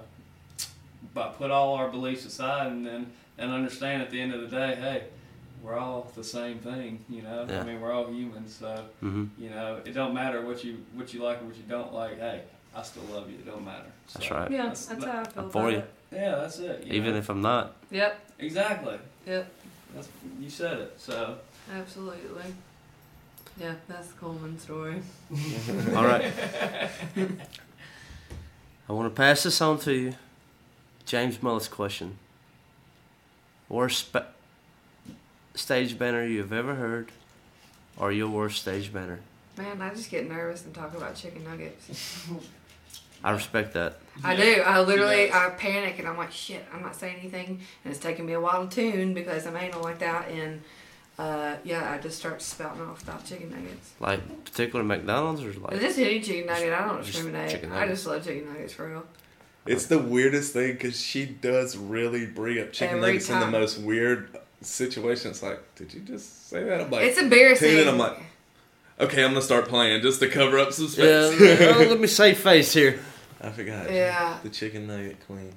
but put all our beliefs aside and then and understand at the end of the day, hey, we're all the same thing. You know, Yeah. I mean, we're all humans. So hmm you know, it don't matter what you what you like or what you don't like. Hey, I still love you. It don't matter. So, That's right. Yeah, That's- that's, how I feel I'm for you. it. Yeah, that's it. Even know. if I'm not. Yep. exactly, Yep. that's you said it. So Absolutely. Yeah, that's the Coleman story. All right. I want to pass this on to you. James Mullis question. Worst spa- stage banner you've ever heard, or your worst stage banner? Man, I just get nervous and talk about chicken nuggets. I respect that. I Yeah, do. I literally. I panic and I'm like, shit, I'm not saying anything. And it's taking me a while to tune because I'm anal like that. And uh, yeah, I just start spouting off about chicken nuggets. Like particular McDonald's or like just any chicken nugget. I don't discriminate. I just love chicken nuggets for real. It's the weirdest thing because she does really bring up chicken Every nuggets in the most weird situations. Like, did you just say that? I'm like, it's embarrassing. tuning, I'm like, okay, I'm gonna start playing just to cover up some yeah. space. oh, let me save face here. I forgot. Yeah. The chicken nugget queen.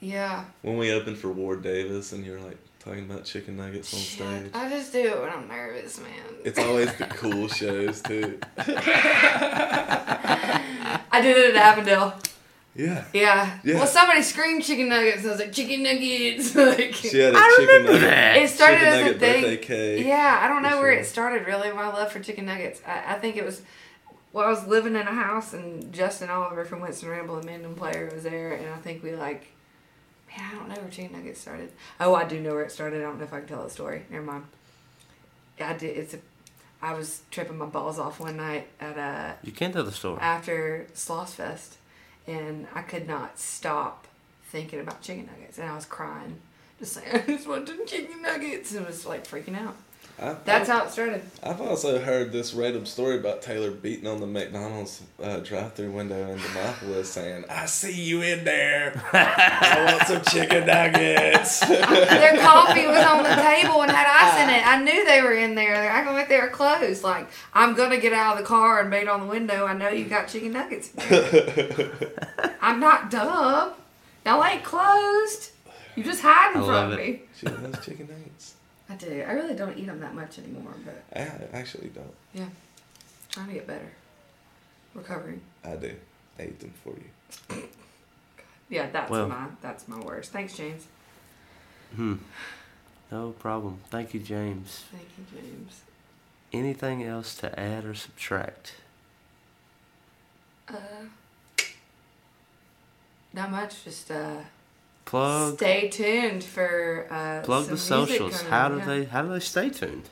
yeah. When we opened for Ward Davis and you're like talking about chicken nuggets on Shit, stage. I just do it when I'm nervous, man. It's always the cool shows too. I did it at Avondale. Yeah. Yeah. Yeah. Well, somebody screamed chicken nuggets. I was like, chicken nuggets. like, She had a I chicken remember nugget. that. It started chicken as a nugget thing. birthday cake. Yeah, I don't know where sure. it started really. My love for chicken nuggets. I, I think it was. Well, I was living in a house, and Justin Oliver from Winston Ramble, the Mandem player, was there, and I think we like. Man, I don't know where chicken nuggets started. Oh, I do know where it started. I don't know if I can tell the story. Never mind. I did. It's a. I was tripping my balls off one night at a You can't tell the story. after Sloss Fest, and I could not stop thinking about chicken nuggets, and I was crying, just saying, I just want some chicken nuggets, and was like freaking out. I, That's how it started. I've also heard this random story about Taylor beating on the McDonald's uh, drive-through window in Demopolis, saying, "I see you in there. I want some chicken nuggets." Their coffee was on the table and had ice in it. I knew they were in there. They're acting like they were closed. Like I'm gonna get out of the car and beat on the window. I know you got chicken nuggets. I'm not dumb. Y'all ain't closed. You just hiding I from love it. me. she loves chicken nuggets. I do. I really don't eat them that much anymore, but I actually don't. yeah, trying to get better. Recovering. I do. I ate them for you. Yeah, that's Well- my that's my worst. Thanks, James. Hmm. No problem. Thank you, James. Thank you, James. Anything else to add or subtract? Uh, not much. Just uh, Plug. stay tuned for uh, Plug the socials. How do yeah. they? How do they stay tuned?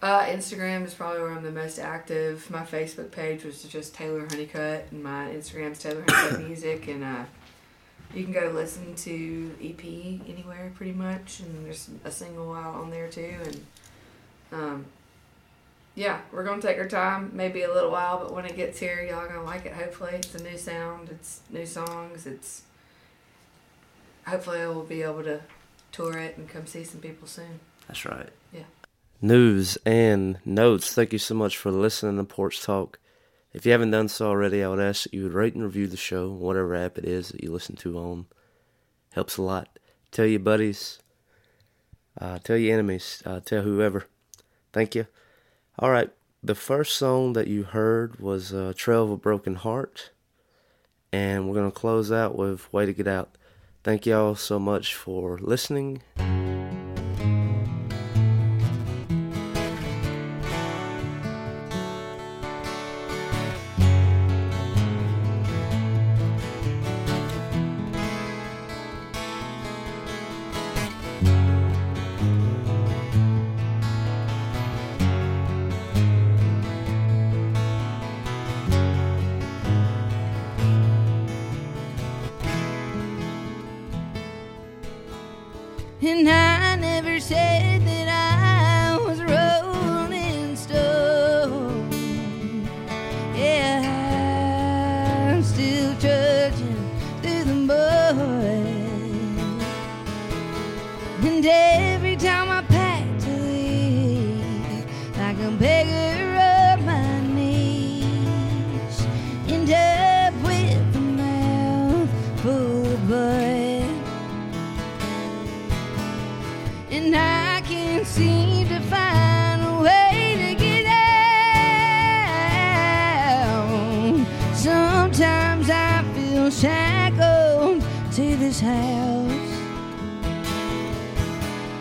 Uh, Instagram is probably where I'm the most active. My Facebook page was just Taylor Hunnicutt, and my Instagram's Taylor Hunnicutt Music, and uh, you can go listen to EP anywhere pretty much, and there's a single out on there too, and um, yeah, we're gonna take our time, maybe a little while, but when it gets here, y'all gonna like it. Hopefully, it's a new sound, it's new songs, it's hopefully I will be able to tour it and come see some people soon. That's right. Yeah. News and notes. Thank you so much for listening to Porch Talk. If you haven't done so already, I would ask that you would rate and review the show, whatever app it is that you listen to on. Helps a lot. Tell your buddies. Uh, tell your enemies. Uh, tell whoever. Thank you. All right. The first song that you heard was uh, Trail of a Broken Heart. And we're going to close out with Way to Get Out. Thank y'all so much for listening.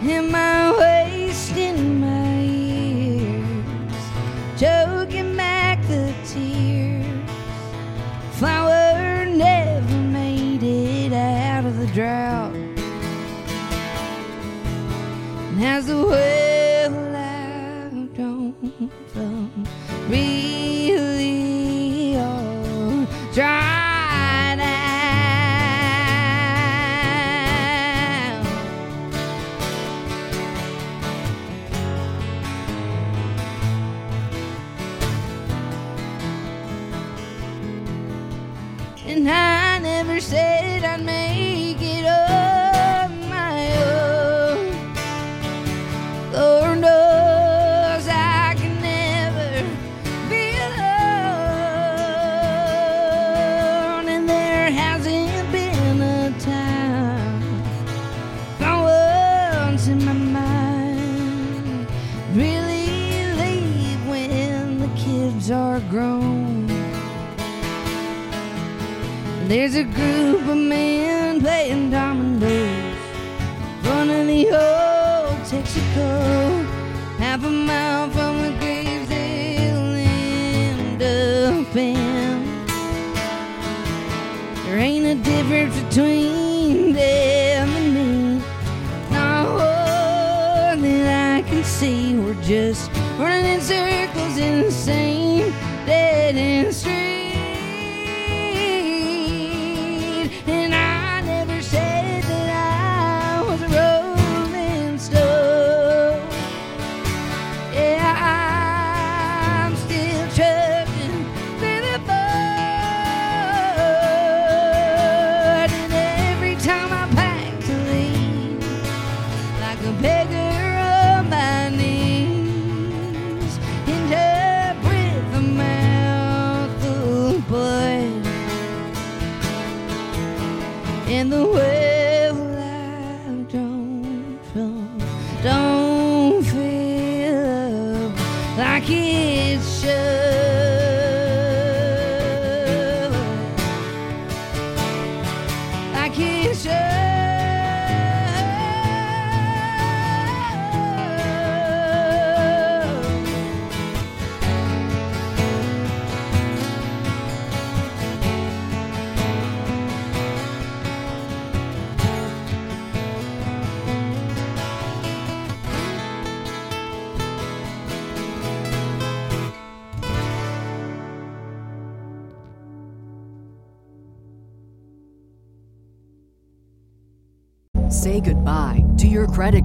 Am I wasting my years, choking back the tears? Flower never made it out of the drought. And as the well There's a like